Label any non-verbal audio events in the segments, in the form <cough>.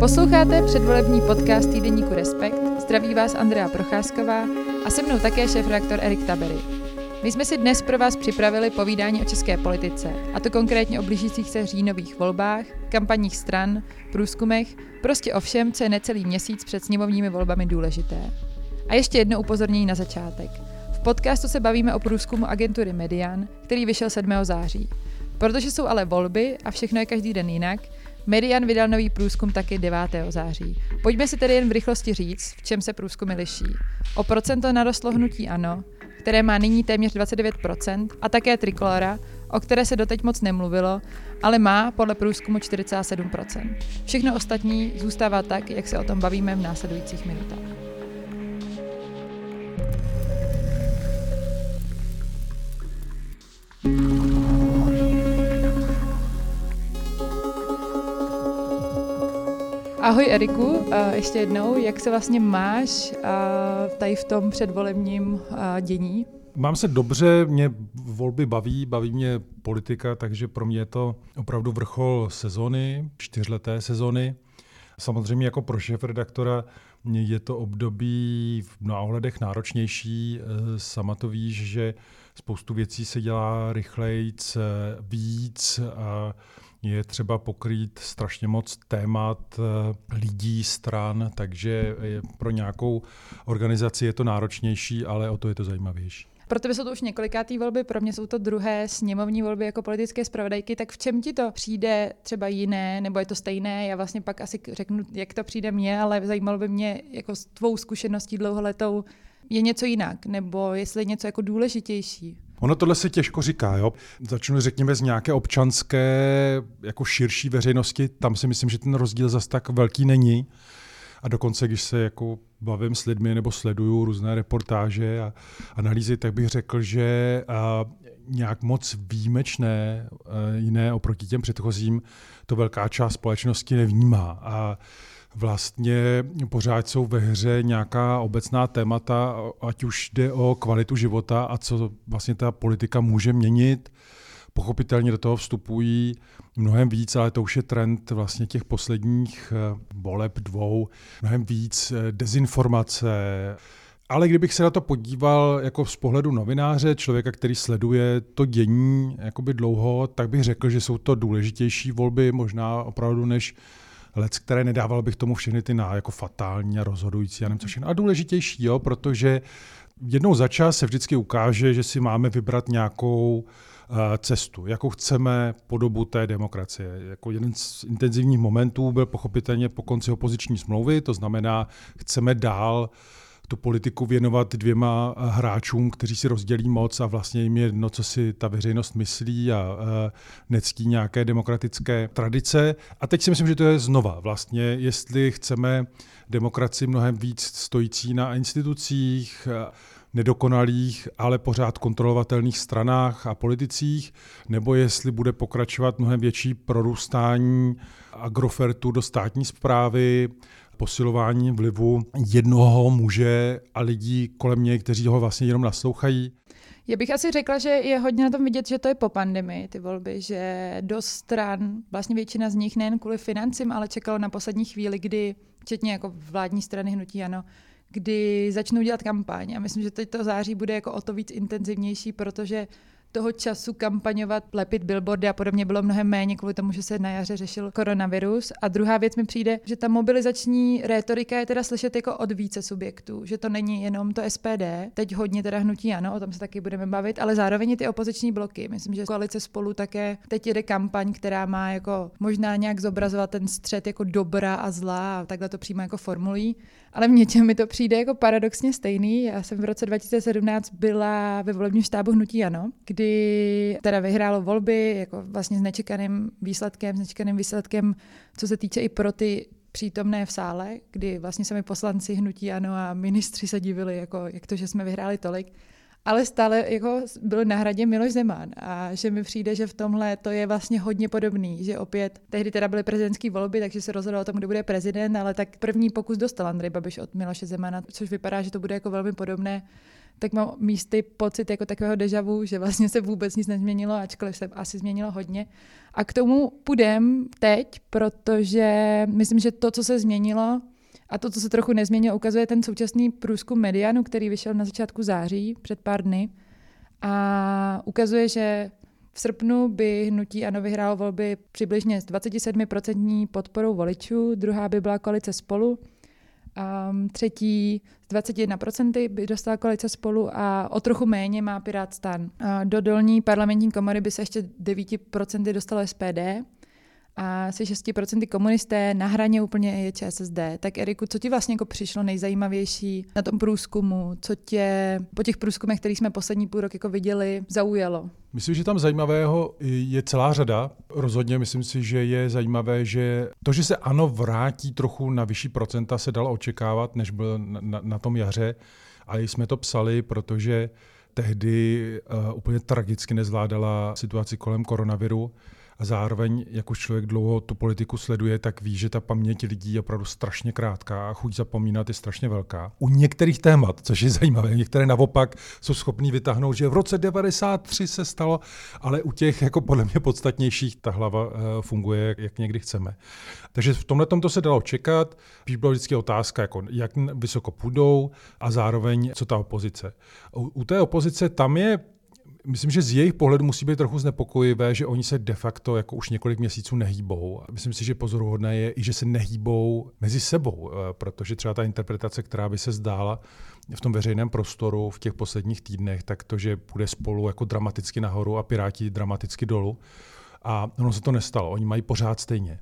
Posloucháte předvolební podcast týdeníku Respekt, zdraví vás Andrea Procházková a se mnou také šéf-redaktor Erik Tabery. My jsme si dnes pro vás připravili povídání o české politice, a to konkrétně o blížících se říjnových volbách, kampaních stran, průzkumech, prostě o všem, co je necelý měsíc před sněmovními volbami důležité. A ještě jedno upozornění na začátek. Podcastu se bavíme o průzkumu agentury Median, který vyšel 7. září. Protože jsou ale volby a všechno je každý den jinak, Median vydal nový průzkum taky 9. září. Pojďme si tedy jen v rychlosti říct, v čem se průzkumy liší. O procento narostlo hnutí ANO, které má nyní téměř 29%, a také Trikolora, o které se doteď moc nemluvilo, ale má podle průzkumu 47%. Všechno ostatní zůstává tak, jak se o tom bavíme v následujících minutách. Ahoj Eriku, ještě jednou, jak se vlastně máš tady v tom předvolebním dění? Mám se dobře, mě volby baví, baví mě politika, takže pro mě je to opravdu vrchol sezony, čtyřleté sezony. Samozřejmě jako pro šéf redaktora je to období v mnoha ohledech náročnější. Sama to víš, že spoustu věcí se dělá rychleji, víc. A je třeba pokrýt strašně moc témat eh, lidí, stran, takže pro nějakou organizaci je to náročnější, ale o to je to zajímavější. Pro tebe jsou to už několikátý volby, pro mě jsou to druhé sněmovní volby jako politické zpravodajky, tak v čem ti to přijde třeba jiné, nebo je to stejné? Já vlastně pak asi řeknu, jak to přijde mně, ale zajímalo by mě jako s tvou zkušeností dlouholetou, je něco jinak, nebo jestli je něco jako důležitější? Ono tohle se těžko říká, jo. Začnu řekněme z nějaké občanské, jako širší veřejnosti, tam si myslím, že ten rozdíl zas tak velký není. A dokonce, když se jako bavím s lidmi nebo sleduju různé reportáže a analýzy, tak bych řekl, že a, nějak moc výjimečné, a, jiné oproti těm předchozím, to velká část společnosti nevnímá. A vlastně pořád jsou ve hře nějaká obecná témata, ať už jde o kvalitu života a co vlastně ta politika může měnit. Pochopitelně do toho vstupují mnohem víc, ale to už je trend vlastně těch posledních eh, voleb dvou, mnohem víc eh, dezinformace, ale kdybych se na to podíval jako z pohledu novináře, člověka, který sleduje to dění jakoby dlouho, tak bych řekl, že jsou to důležitější volby možná opravdu než lec, které nedával bych tomu všechny ty na jako fatální a rozhodující a nevím všechno. A důležitější, jo, protože jednou za čas se vždycky ukáže, že si máme vybrat nějakou uh, cestu, jakou chceme podobu té demokracie. Jako jeden z intenzivních momentů byl pochopitelně po konci opoziční smlouvy, to znamená, chceme dál uh, tu politiku věnovat dvěma eh, hráčům, kteří si rozdělí moc a vlastně jim je jedno, co si ta veřejnost myslí a, eh, nectí nějaké demokratické tradice. A teď si myslím, že to je znova vlastně, jestli chceme demokracii mnohem víc stojící na institucích, eh, nedokonalých, ale pořád kontrolovatelných stranách a politicích, nebo jestli bude pokračovat mnohem větší prorůstání agrofertu do státní zprávy, posilování vlivu jednoho muže a lidí kolem něj, kteří ho vlastně jenom naslouchají. Já bych asi řekla, že je hodně na tom vidět, že to je po pandemii, ty volby, že do stran, vlastně většina z nich nejen kvůli financím, ale čekalo na poslední chvíli, kdy, včetně jako vládní strany hnutí ano, kdy začnou dělat kampaň. A myslím, že teď to září bude jako o to víc intenzivnější, protože toho času kampaňovat, lepit billboardy a podobně bylo mnohem méně kvůli tomu, že se na jaře řešil koronavirus. A druhá věc mi přijde, že ta mobilizační rétorika je teda slyšet jako od více subjektů, že to není jenom to SPD, teď hodně teda hnutí ano, o tom se taky budeme bavit, ale zároveň i ty opoziční bloky. Myslím, že koalice spolu také teď jede kampaň, která má jako možná nějak zobrazovat ten střed jako dobra a zla a takhle to přímo jako formulují. Ale v něčem mi to přijde jako paradoxně stejný. Já jsem v roce 2017 byla ve volebním štábu Hnutí Ano, kdy teda vyhrálo volby jako vlastně s nečekaným výsledkem, s nečekaným výsledkem, co se týče i pro ty přítomné v sále, kdy vlastně sami poslanci Hnutí Ano a ministři se divili, jako, jak to, že jsme vyhráli tolik ale stále jako byl na hradě Miloš Zeman a že mi přijde, že v tomhle to je vlastně hodně podobný, že opět tehdy teda byly prezidentské volby, takže se rozhodlo o tom, kdo bude prezident, ale tak první pokus dostal Andrej Babiš od Miloše Zemana, což vypadá, že to bude jako velmi podobné tak mám místy pocit jako takového dejavu, že vlastně se vůbec nic nezměnilo, ačkoliv se asi změnilo hodně. A k tomu půjdem teď, protože myslím, že to, co se změnilo, a to, co se trochu nezměnilo, ukazuje ten současný průzkum Medianu, který vyšel na začátku září, před pár dny. A ukazuje, že v srpnu by hnutí ANO vyhrálo volby přibližně s 27% podporou voličů, druhá by byla koalice spolu, a třetí s 21% by dostala koalice spolu a o trochu méně má Pirát stan. A do dolní parlamentní komory by se ještě 9% dostalo SPD a se 6% komunisté, na hraně úplně je ČSSD. Tak Eriku, co ti vlastně jako přišlo nejzajímavější na tom průzkumu? Co tě po těch průzkumech, které jsme poslední půl rok jako viděli, zaujalo? Myslím, že tam zajímavého je celá řada. Rozhodně myslím si, že je zajímavé, že to, že se ano vrátí trochu na vyšší procenta, se dalo očekávat, než byl na, na, na tom jaře. A jsme to psali, protože tehdy uh, úplně tragicky nezvládala situaci kolem koronaviru a zároveň, jak už člověk dlouho tu politiku sleduje, tak ví, že ta paměť lidí je opravdu strašně krátká a chuť zapomínat je strašně velká. U některých témat, což je zajímavé, některé naopak jsou schopní vytáhnout, že v roce 93 se stalo, ale u těch jako podle mě podstatnějších ta hlava uh, funguje, jak někdy chceme. Takže v tomhle to se dalo čekat. Spíš byla vždycky otázka, jako jak vysoko půjdou a zároveň co ta opozice. U té opozice tam je Myslím, že z jejich pohledu musí být trochu znepokojivé, že oni se de facto jako už několik měsíců nehýbou. Myslím si, že pozoruhodné je i, že se nehýbou mezi sebou, eh, protože třeba ta interpretace, která by se zdála v tom veřejném prostoru v těch posledních týdnech, tak to, že bude spolu jako dramaticky nahoru a Piráti dramaticky dolů, a ono se to nestalo, oni mají pořád stejně.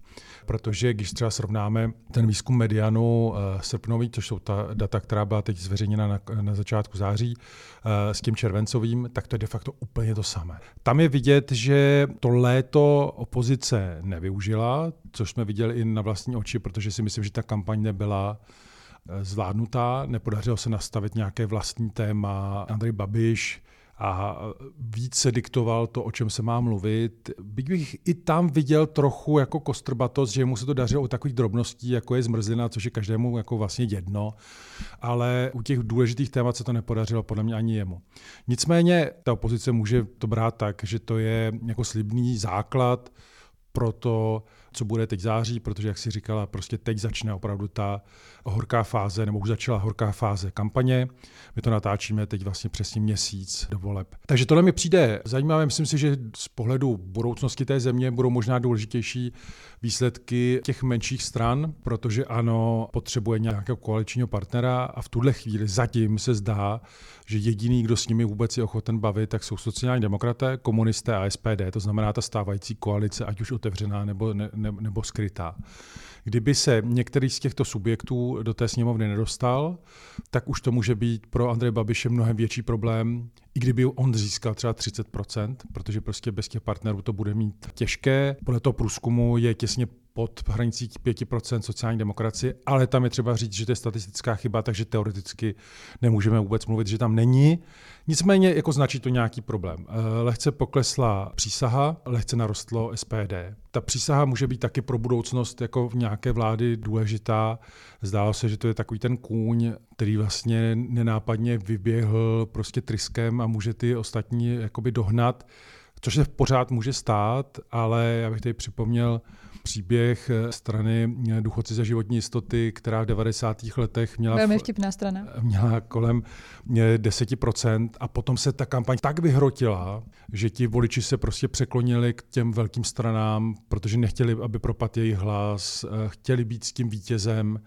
Protože když třeba srovnáme ten výzkum medianu uh, srpnový, což jsou ta data, která byla teď zveřejněna na, na začátku září, uh, s tím červencovým, tak to je de facto úplně to samé. Tam je vidět, že to léto opozice nevyužila, což jsme viděli i na vlastní oči, protože si myslím, že ta kampaň nebyla eh, zvládnutá, nepodařilo se nastavit nějaké vlastní téma. Andrej Babiš a více diktoval to, o čem se má mluvit. Byť bych i tam viděl trochu jako kostrbatost, že mu se to dařilo u takových drobností, jako je zmrzlina, což je každému jako vlastně jedno, ale u těch důležitých témat se to nepodařilo podle mě ani jemu. Nicméně ta opozice může to brát tak, že to je jako slibný základ pro to, co bude teď září, protože, jak si říkala, prostě teď začne opravdu ta horká fáze, nebo už začala horká fáze kampaně. My to natáčíme teď vlastně přesně měsíc do voleb. Takže tohle mi přijde zajímavé. Myslím si, že z pohledu budoucnosti té země budou možná důležitější výsledky těch menších stran, protože ano, potřebuje nějakého koaličního partnera a v tuhle chvíli zatím se zdá, že jediný, kdo s nimi vůbec je ochoten bavit, tak jsou sociální demokraté, komunisté a SPD, to znamená ta stávající koalice, ať už otevřená nebo, ne, ne, nebo skrytá. Kdyby se některý z těchto subjektů do té sněmovny nedostal, tak už to může být pro Andreje Babiše mnohem větší problém, i kdyby on získal třeba 30%, protože prostě bez těch partnerů to bude mít těžké. Podle toho průzkumu je těsně pod hranicí 5% sociální demokracie, ale tam je třeba říct, že to je statistická chyba, takže teoreticky nemůžeme vůbec mluvit, že tam není. Nicméně jako značí to nějaký problém. Eh, lehce poklesla přísaha, lehce narostlo SPD. Ta přísaha může být taky pro budoucnost jako v nějaké vlády důležitá. Zdálo se, že to je takový ten kůň, který vlastně nenápadně vyběhl prostě tryskem a může ty ostatní jakoby dohnat, což se pořád může stát, ale já bych tady připomněl, příběh eh, strany eh, Důchodci za životní jistoty, která v 90. letech měla, Velmi vtipná strana. měla kolem 10% eh, a potom se ta kampaň tak vyhrotila, že ti voliči se prostě překlonili k těm velkým stranám, protože nechtěli, aby propad jejich hlas, chtěli být s tím vítězem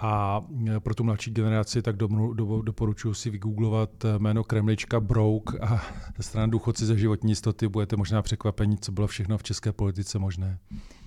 a e, pro tu mladší generaci tak do, do, doporučuji si vygooglovat e, jméno Kremlička Brouk a <laughs> ze strany důchodci ze životní jistoty budete možná překvapení, co bylo všechno v české politice možné.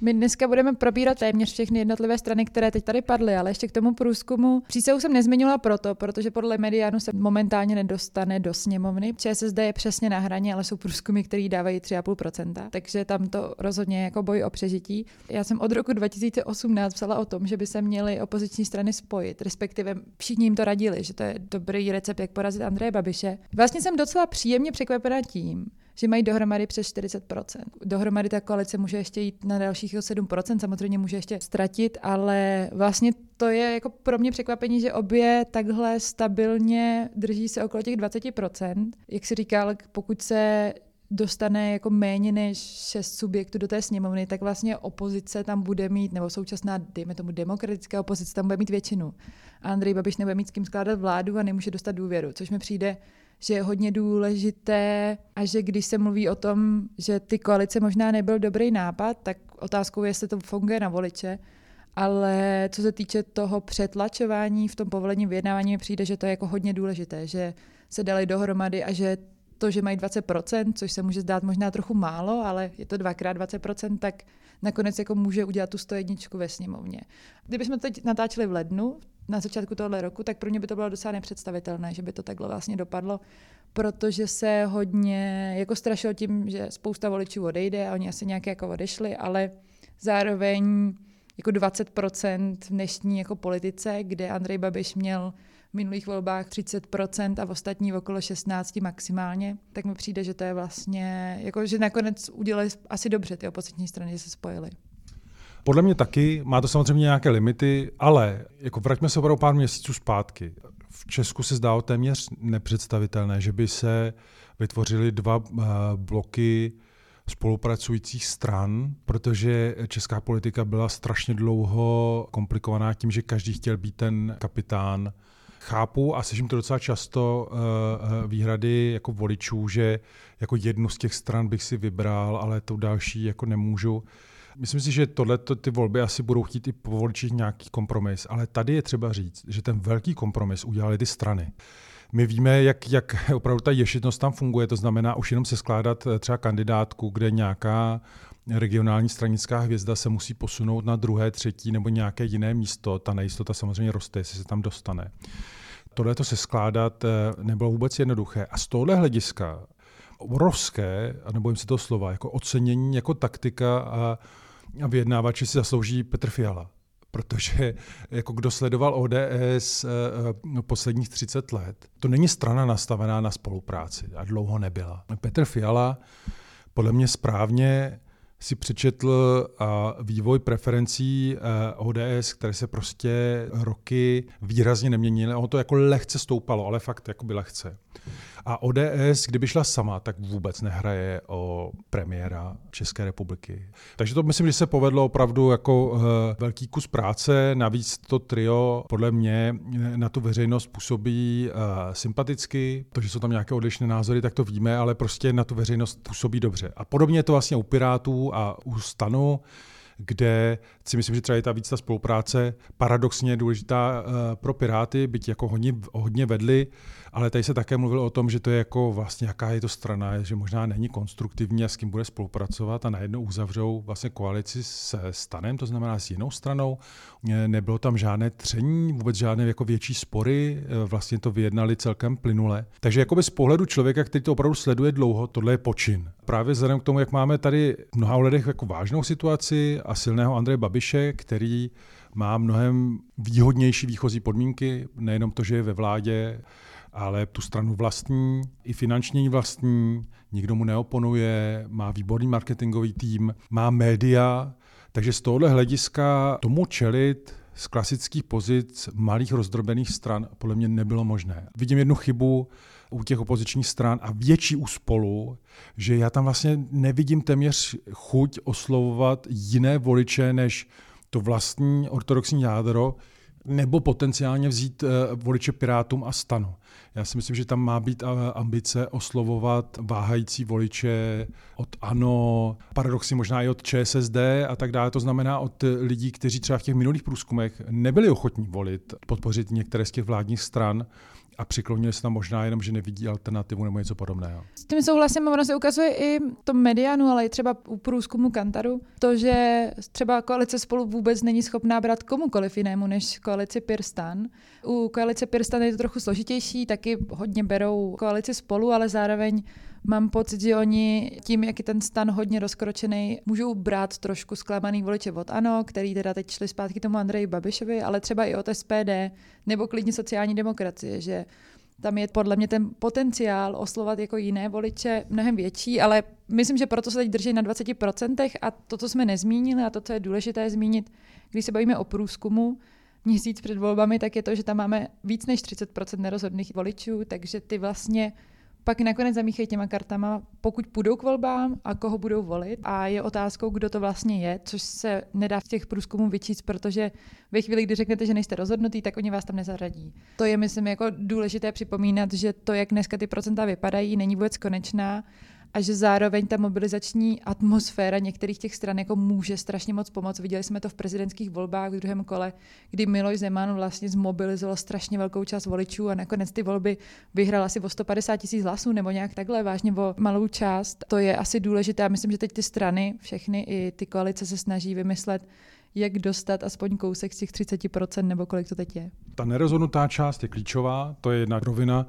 My dneska budeme probírat téměř všechny jednotlivé strany, které teď tady padly, ale ještě k tomu průzkumu. Přísahu jsem nezmiňovala proto, protože podle mediánu se momentálně nedostane do sněmovny. ČSSD je přesně na hraně, ale jsou průzkumy, které dávají 3,5%, takže tam to rozhodně jako boj o přežití. Já jsem od roku 2018 psala o tom, že by se měly opoziční strany strany spojit, respektive všichni jim to radili, že to je dobrý recept, jak porazit Andreje Babiše. Vlastně jsem docela příjemně překvapena tím, že mají dohromady přes 40%. Dohromady ta koalice může ještě jít na dalších 7%, samozřejmě může ještě ztratit, ale vlastně to je jako pro mě překvapení, že obě takhle stabilně drží se okolo těch 20%. Jak si říkal, pokud se dostane jako méně než šest subjektů do té sněmovny, tak vlastně opozice tam bude mít, nebo současná, dejme tomu demokratická opozice, tam bude mít většinu. A Andrej Babiš nebude mít s kým skládat vládu a nemůže dostat důvěru, což mi přijde že je hodně důležité a že když se mluví o tom, že ty koalice možná nebyl dobrý nápad, tak otázkou je, jestli to funguje na voliče, ale co se týče toho přetlačování v tom povolení vyjednávání, mi přijde, že to je jako hodně důležité, že se dali dohromady a že to, že mají 20%, což se může zdát možná trochu málo, ale je to dvakrát 20%, tak nakonec jako může udělat tu 101 ve sněmovně. Kdybychom teď natáčeli v lednu, na začátku tohle roku, tak pro mě by to bylo docela nepředstavitelné, že by to takhle vlastně dopadlo, protože se hodně jako strašilo tím, že spousta voličů odejde a oni asi nějaké jako odešli, ale zároveň jako 20% v dnešní jako politice, kde Andrej Babiš měl v minulých volbách 30% a v ostatní okolo 16 maximálně, tak mi přijde, že to je vlastně, jako, že nakonec udělali asi dobře ty opoziční strany, že se spojily. Podle mě taky, má to samozřejmě nějaké limity, ale jako vraťme se opravdu pár měsíců zpátky. V Česku se zdálo téměř nepředstavitelné, že by se vytvořily dva uh, bloky spolupracujících stran, protože česká politika byla strašně dlouho komplikovaná tím, že každý chtěl být ten kapitán. Chápu a slyším to docela často uh, výhrady jako voličů, že jako jednu z těch stran bych si vybral, ale tu další jako nemůžu. Myslím si, že tohle ty volby asi budou chtít i po nějaký kompromis, ale tady je třeba říct, že ten velký kompromis udělali ty strany. My víme, jak, jak opravdu ta ješitnost tam funguje, to znamená už jenom se skládat eh, třeba kandidátku, kde nějaká regionální stranická hvězda se musí posunout na druhé, třetí nebo nějaké jiné místo. Ta nejistota samozřejmě roste, jestli se tam dostane. Tohle to se skládat eh, nebylo vůbec jednoduché. A z tohle hlediska obrovské, a nebojím se toho slova, jako ocenění, jako taktika a a vyjednávači si zaslouží Petr Fiala. Protože jako kdo sledoval ODS eh, eh, posledních 30 let, to není strana nastavená na spolupráci a dlouho nebyla. Petr Fiala podle mě správně si přečetl a vývoj preferencí ODS, které se prostě roky výrazně neměnily. Ono to jako lehce stoupalo, ale fakt jako by lehce. A ODS, kdyby šla sama, tak vůbec nehraje o premiéra České republiky. Takže to myslím, že se povedlo opravdu jako uh, velký kus práce. Navíc to trio podle mě na tu veřejnost působí uh, sympaticky. To, že jsou tam nějaké odlišné názory, tak to víme, ale prostě na tu veřejnost působí dobře. A podobně je to vlastně u Pirátů a u Stanu kde si myslím, že třeba je ta víc ta spolupráce paradoxně důležitá pro Piráty, byť jako hodně, hodně vedli ale tady se také mluvilo o tom, že to je jako vlastně jaká je to strana, že možná není konstruktivní a s kým bude spolupracovat a najednou uzavřou vlastně koalici se stanem, to znamená s jinou stranou. Nebylo tam žádné tření, vůbec žádné jako větší spory, vlastně to vyjednali celkem plynule. Takže jakoby z pohledu člověka, který to opravdu sleduje dlouho, tohle je počin. Právě vzhledem k tomu, jak máme tady v mnoha lidech jako vážnou situaci a silného Andreje Babiše, který má mnohem výhodnější výchozí podmínky, nejenom to, že je ve vládě, ale tu stranu vlastní, i finanční vlastní, nikdo mu neoponuje, má výborný marketingový tým, má média, takže z tohohle hlediska tomu čelit z klasických pozic malých rozdrobených stran podle mě nebylo možné. Vidím jednu chybu u těch opozičních stran a větší u spolu, že já tam vlastně nevidím téměř chuť oslovovat jiné voliče než to vlastní ortodoxní jádro, nebo potenciálně vzít uh, voliče Pirátům a stanu. Já si myslím, že tam má být ambice oslovovat váhající voliče od ANO, paradoxně možná i od ČSSD a tak dále. To znamená od lidí, kteří třeba v těch minulých průzkumech nebyli ochotní volit, podpořit některé z těch vládních stran, a přiklonili se tam možná jenom, že nevidí alternativu nebo něco podobného. S tím souhlasím, ono se ukazuje i to medianu, ale i třeba u průzkumu Kantaru, to, že třeba koalice spolu vůbec není schopná brát komukoliv jinému než koalici Pirstan. U koalice Pirstan je to trochu složitější, taky hodně berou koalici spolu, ale zároveň mám pocit, že oni tím, jak je ten stan hodně rozkročený, můžou brát trošku zklamaný voliče od ANO, který teda teď šli zpátky tomu Andreji Babišovi, ale třeba i od SPD, nebo klidně sociální demokracie, že tam je podle mě ten potenciál oslovat jako jiné voliče mnohem větší, ale myslím, že proto se teď drží na 20% a to, co jsme nezmínili a to, co je důležité zmínit, když se bavíme o průzkumu, měsíc před volbami, tak je to, že tam máme víc než 30% nerozhodných voličů, takže ty vlastně pak nakonec zamíchají těma kartama, pokud půjdou k volbám a koho budou volit. A je otázkou, kdo to vlastně je, což se nedá v těch průzkumů vyčíst, protože ve chvíli, kdy řeknete, že nejste rozhodnutý, tak oni vás tam nezaradí. To je, myslím, jako důležité připomínat, že to, jak dneska ty procenta vypadají, není vůbec konečná a že zároveň ta mobilizační atmosféra některých těch stran jako může strašně moc pomoct. Viděli jsme to v prezidentských volbách v druhém kole, kdy Miloš Zeman vlastně zmobilizoval strašně velkou část voličů a nakonec ty volby vyhrál asi o 150 tisíc hlasů nebo nějak takhle vážně o malou část. To je asi důležité. Myslím, že teď ty strany, všechny i ty koalice se snaží vymyslet, jak dostat aspoň kousek z těch 30% nebo kolik to teď je. Ta nerozhodnutá část je klíčová, to je jedna rovina.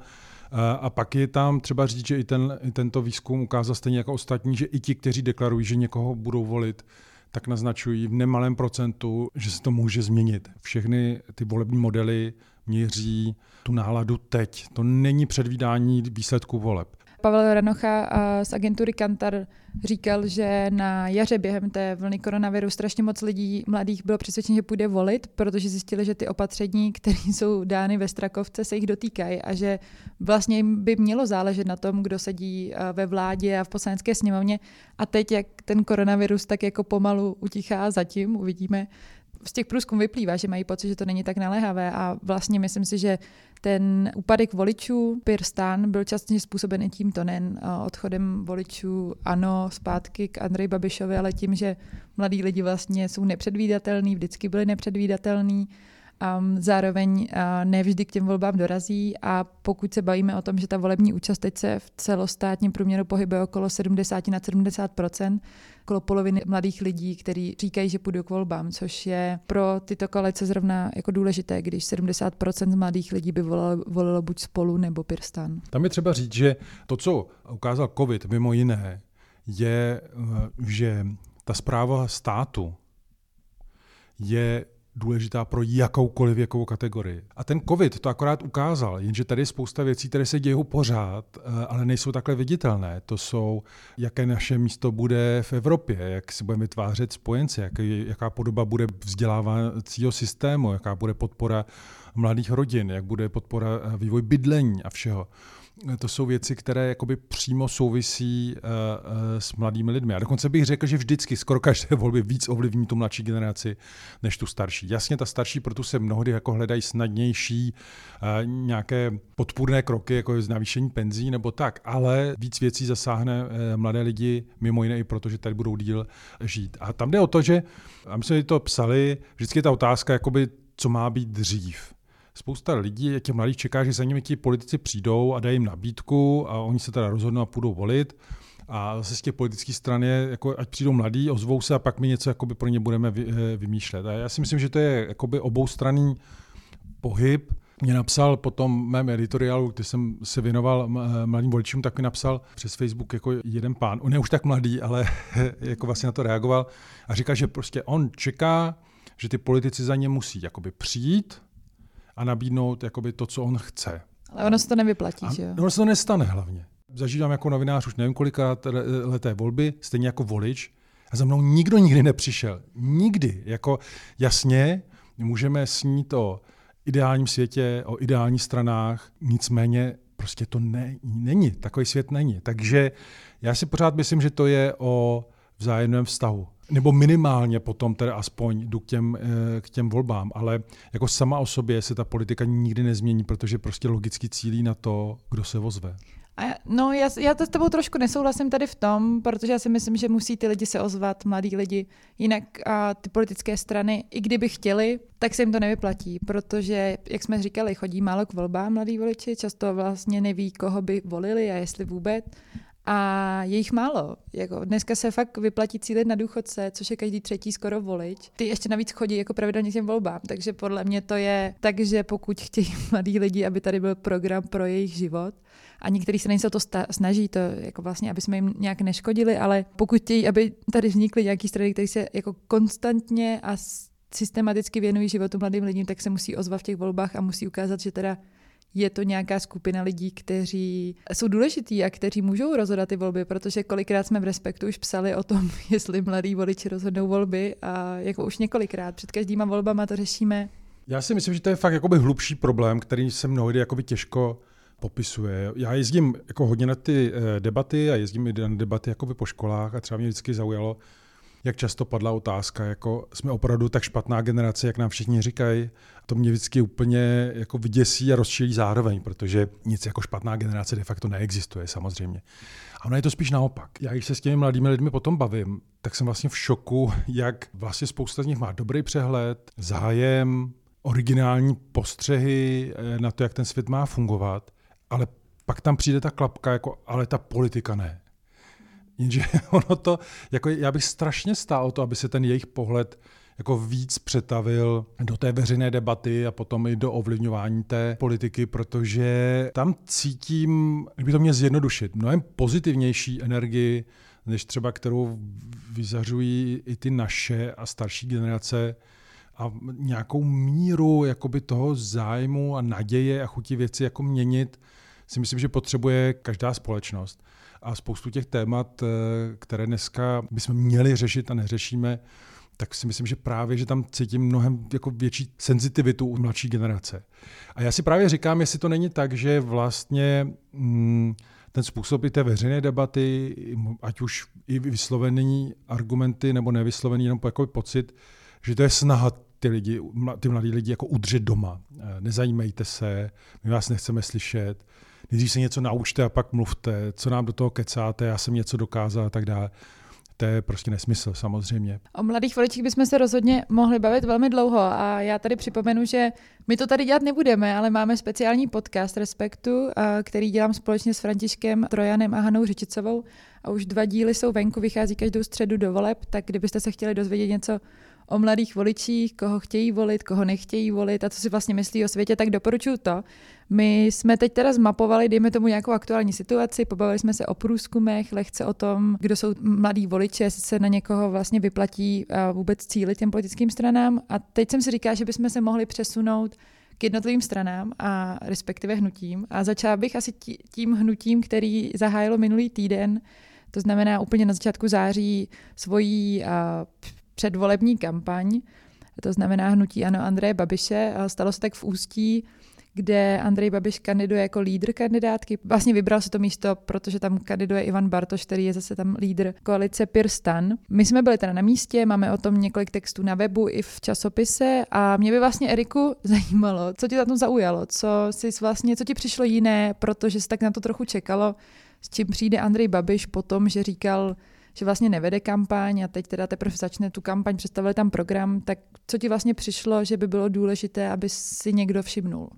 A pak je tam třeba říct, že i, ten, i tento výzkum ukázal stejně jako ostatní, že i ti, kteří deklarují, že někoho budou volit, tak naznačují v nemalém procentu, že se to může změnit. Všechny ty volební modely měří tu náladu teď. To není předvídání výsledků voleb. Pavel Ranocha z agentury Kantar říkal, že na jaře během té vlny koronaviru strašně moc lidí mladých bylo přesvědčeno, že půjde volit, protože zjistili, že ty opatření, <laughs> které jsou dány ve Strakovce, se jich dotýkají a že vlastně jim by mělo záležet na tom, kdo sedí ve vládě a v poslanecké sněmovně. A teď, jak ten koronavirus tak jako pomalu utichá zatím, uvidíme, z těch průzkumů vyplývá, že mají pocit, že to není tak naléhavé a vlastně myslím si, že ten úpadek voličů Pirstan byl častě způsoben i tímto, nejen odchodem voličů ano, zpátky k Andrej Babišovi, ale tím, že mladí lidi vlastně jsou nepředvídatelní, vždycky byli nepředvídatelní Um, zároveň uh, nevždy k těm volbám dorazí a pokud se bavíme o tom, že ta volební účast teď se v celostátním průměru pohybuje okolo 70 na 70 okolo poloviny mladých lidí, kteří říkají, že půjdou k volbám, což je pro tyto koalice zrovna jako důležité, když 70 z mladých lidí by volilo, volilo buď spolu nebo Pirstan. Tam je třeba říct, že to, co ukázal COVID mimo jiné, je, eh, že ta zpráva státu je důležitá pro jakoukoliv věkovou kategorii. A ten COVID to akorát ukázal, jenže tady je spousta věcí, které se dějí pořád, eh, ale nejsou takhle viditelné. To jsou, jaké naše místo bude v Evropě, jak si budeme vytvářet spojenci, jak, jaká podoba bude vzdělávacího systému, jaká bude podpora mladých rodin, jak bude podpora eh, vývoj bydlení a všeho to jsou věci, které jakoby přímo souvisí uh, uh, s mladými lidmi. A dokonce bych řekl, že vždycky skoro každé <laughs> volby víc ovlivní tu mladší generaci než tu starší. Jasně, ta starší proto se mnohdy jako hledají snadnější uh, nějaké podpůrné kroky, jako je navýšení penzí nebo tak, ale víc věcí zasáhne mladé lidi, mimo jiné i proto, že tady budou díl žít. A tam jde o to, že, a my jsme to psali, vždycky je ta otázka, jakoby, co má být dřív spousta lidí, těch mladých čeká, že za nimi ti politici přijdou a dají jim nabídku a oni se teda rozhodnou a půjdou volit. A zase z těch politických stran je, jako, ať přijdou mladí, ozvou se a pak my něco jakoby pro ně budeme vy, eh, vymýšlet. A já si myslím, že to je jakoby oboustranný pohyb. Mě napsal potom mém editoriálu, když jsem se věnoval mladým voličům, tak mi napsal přes Facebook jako jeden pán. On je už tak mladý, ale <laughs> jako vlastně na to reagoval a říkal, že prostě on čeká, že ty politici za ně musí jakoby přijít, a nabídnout jakoby to, co on chce. Ale ono se to nevyplatí, a že jo? Ono se to nestane hlavně. Zažívám jako novinář už nevím kolika leté volby, stejně jako volič, a za mnou nikdo nikdy nepřišel. Nikdy. Jako jasně, můžeme snít o ideálním světě, o ideálních stranách, nicméně prostě to ne, není. Takový svět není. Takže já si pořád myslím, že to je o vzájemném vztahu. Nebo minimálně potom teda aspoň jdu k těm, eh, k těm volbám, ale jako sama o sobě se ta politika nikdy nezmění, protože prostě logicky cílí na to, kdo se ozve. A no, já, já to s tebou trošku nesouhlasím tady v tom, protože já si myslím, že musí ty lidi se ozvat, mladí lidi. Jinak a ty politické strany, i kdyby chtěli, tak se jim to nevyplatí, protože, jak jsme říkali, chodí málo k volbám mladí voliči, často vlastně neví, koho by volili a jestli vůbec a je jich málo. Jako dneska se fakt vyplatí cílit na důchodce, což je každý třetí skoro volič. Ty ještě navíc chodí jako pravidelně těm volbám, takže podle mě to je tak, že pokud chtějí <laughs> mladí lidi, aby tady byl program pro jejich život, a někteří se nejsou to snaží, to jako vlastně, aby jsme jim nějak neškodili, ale pokud chtějí, aby tady vznikly nějaký strany, které se jako konstantně a systematicky věnují životu mladým lidem, tak se musí ozvat v těch volbách a musí ukázat, že teda je to nějaká skupina lidí, kteří jsou důležitý a kteří můžou rozhodat ty volby, protože kolikrát jsme v Respektu už psali o tom, <laughs> jestli mladí voliči rozhodnou volby a jako už několikrát před každýma volbama to řešíme. Já si myslím, že to je fakt jakoby hlubší problém, který se mnohdy jakoby těžko popisuje. Já jezdím jako hodně na ty eh, debaty a jezdím i na debaty jakoby po školách a třeba mě vždycky zaujalo, jak často padla otázka, jako jsme opravdu tak špatná generace, jak nám všichni říkají. To mě vždycky úplně jako vyděsí a rozčilí zároveň, protože nic jako špatná generace de facto neexistuje samozřejmě. A ono je to spíš naopak. Já, když se s těmi mladými lidmi potom bavím, tak jsem vlastně v šoku, jak vlastně spousta z nich má dobrý přehled, zájem, originální postřehy eh, na to, jak ten svět má fungovat, ale pak tam přijde ta klapka, jako, ale ta politika ne. Jenže <laughs> ono to, jako já bych strašně stál o to, aby se ten jejich pohled jako víc přetavil do té veřejné debaty a potom i do ovlivňování té politiky, protože tam cítím, kdyby to mě zjednodušit, mnohem pozitivnější energii, než třeba kterou vyzařují i ty naše a starší generace a nějakou míru jakoby toho zájmu a naděje a chuti věci jako měnit si myslím, že potřebuje každá společnost a spoustu těch témat, eh, které dneska bychom měli řešit a neřešíme, tak si myslím, že právě, že tam cítím mnohem jako větší senzitivitu u mladší generace. A já si právě říkám, jestli to není tak, že vlastně mm, ten způsob i té veřejné debaty, ať už i vyslovený argumenty nebo nevyslovený, jenom jako pocit, že to je snaha ty lidi, ty mladí lidi jako udržet doma. Eh, nezajímejte se, my vás nechceme slyšet, nejdřív se něco naučte a pak mluvte, co nám do toho kecáte, já jsem něco dokázal a tak dále. To je prostě nesmysl, samozřejmě. O mladých voličích bychom se rozhodně mohli bavit velmi dlouho a já tady připomenu, že my to tady dělat nebudeme, ale máme speciální podcast Respektu, který dělám společně s Františkem Trojanem a Hanou Řičicovou a už dva díly jsou venku, vychází každou středu do voleb, tak kdybyste se chtěli dozvědět něco o mladých voličích, koho chtějí volit, koho nechtějí volit a co si vlastně myslí o světě, tak doporučuji to. My jsme teď teda zmapovali, dejme tomu nějakou aktuální situaci, pobavili jsme se o průzkumech, lehce o tom, kdo jsou mladí voliči, jestli se na někoho vlastně vyplatí vůbec cílit těm politickým stranám. A teď jsem si říká, že bychom se mohli přesunout k jednotlivým stranám a respektive hnutím. A začala bych asi tím hnutím, který zahájilo minulý týden, to znamená úplně na začátku září svojí předvolební kampaň, to znamená hnutí Ano Andreje Babiše. Stalo se tak v Ústí, kde Andrej Babiš kandiduje jako lídr kandidátky. Vlastně vybral se to místo, protože tam kandiduje Ivan Bartoš, který je zase tam lídr koalice Pirstan. My jsme byli teda na místě, máme o tom několik textů na webu i v časopise a mě by vlastně, Eriku, <laughs> zajímalo, co ti na tom zaujalo, co, jsi vlastně, co ti přišlo jiné, protože jsi tak na to trochu čekalo, s čím přijde Andrej Babiš po tom, že říkal, že vlastně nevede kampaň a teď teda teprve začne tu kampaň, představili tam program, tak co ti vlastně přišlo, že by bylo důležité, aby si někdo všimnul?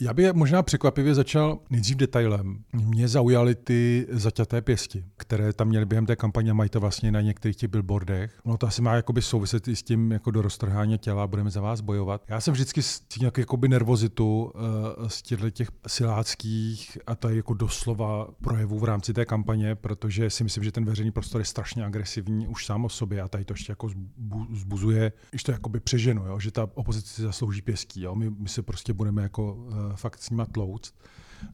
Já bych možná překvapivě začal nejdřív detailem. Mě zaujaly ty zaťaté pěsti, které tam měly během té kampaně mají to vlastně na některých těch billboardech. No to asi má jakoby souviset i s tím jako do roztrhání těla, budeme za vás bojovat. Já jsem vždycky cítil jakoby nervozitu uh, z těchto těch siláckých a to je jako doslova projevů v rámci té kampaně, protože si myslím, že ten veřejný prostor je strašně agresivní už sám o sobě a tady to ještě jako zbuzuje, když to jakoby přeženu, jo, že ta opozice zaslouží pěstí. Jo. My, my se prostě budeme jako uh, fakt s nima tlouct.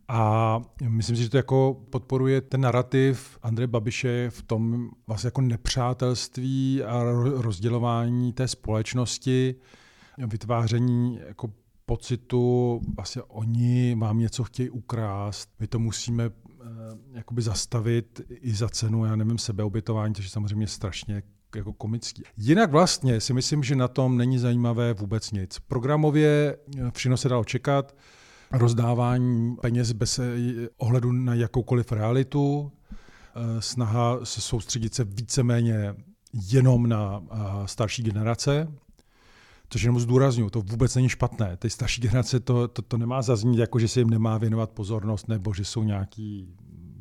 A myslím si, že to jako podporuje ten narrativ Andreje Babiše v tom vlastně jako nepřátelství a rozdělování té společnosti, vytváření jako pocitu, vlastně oni vám něco chtějí ukrást, my to musíme eh, jakoby zastavit i za cenu, já nevím, sebeobětování, což je samozřejmě strašně jako komický. Jinak vlastně si myslím, že na tom není zajímavé vůbec nic. Programově všechno se dalo čekat, rozdávání peněz bez eh, ohledu na jakoukoliv realitu, eh, snaha se soustředit se víceméně jenom na eh, starší generace, což jenom zdůraznuju, to vůbec není špatné. Ty starší generace to, to, to nemá zaznít, jako že se jim nemá věnovat pozornost, nebo že jsou nějaký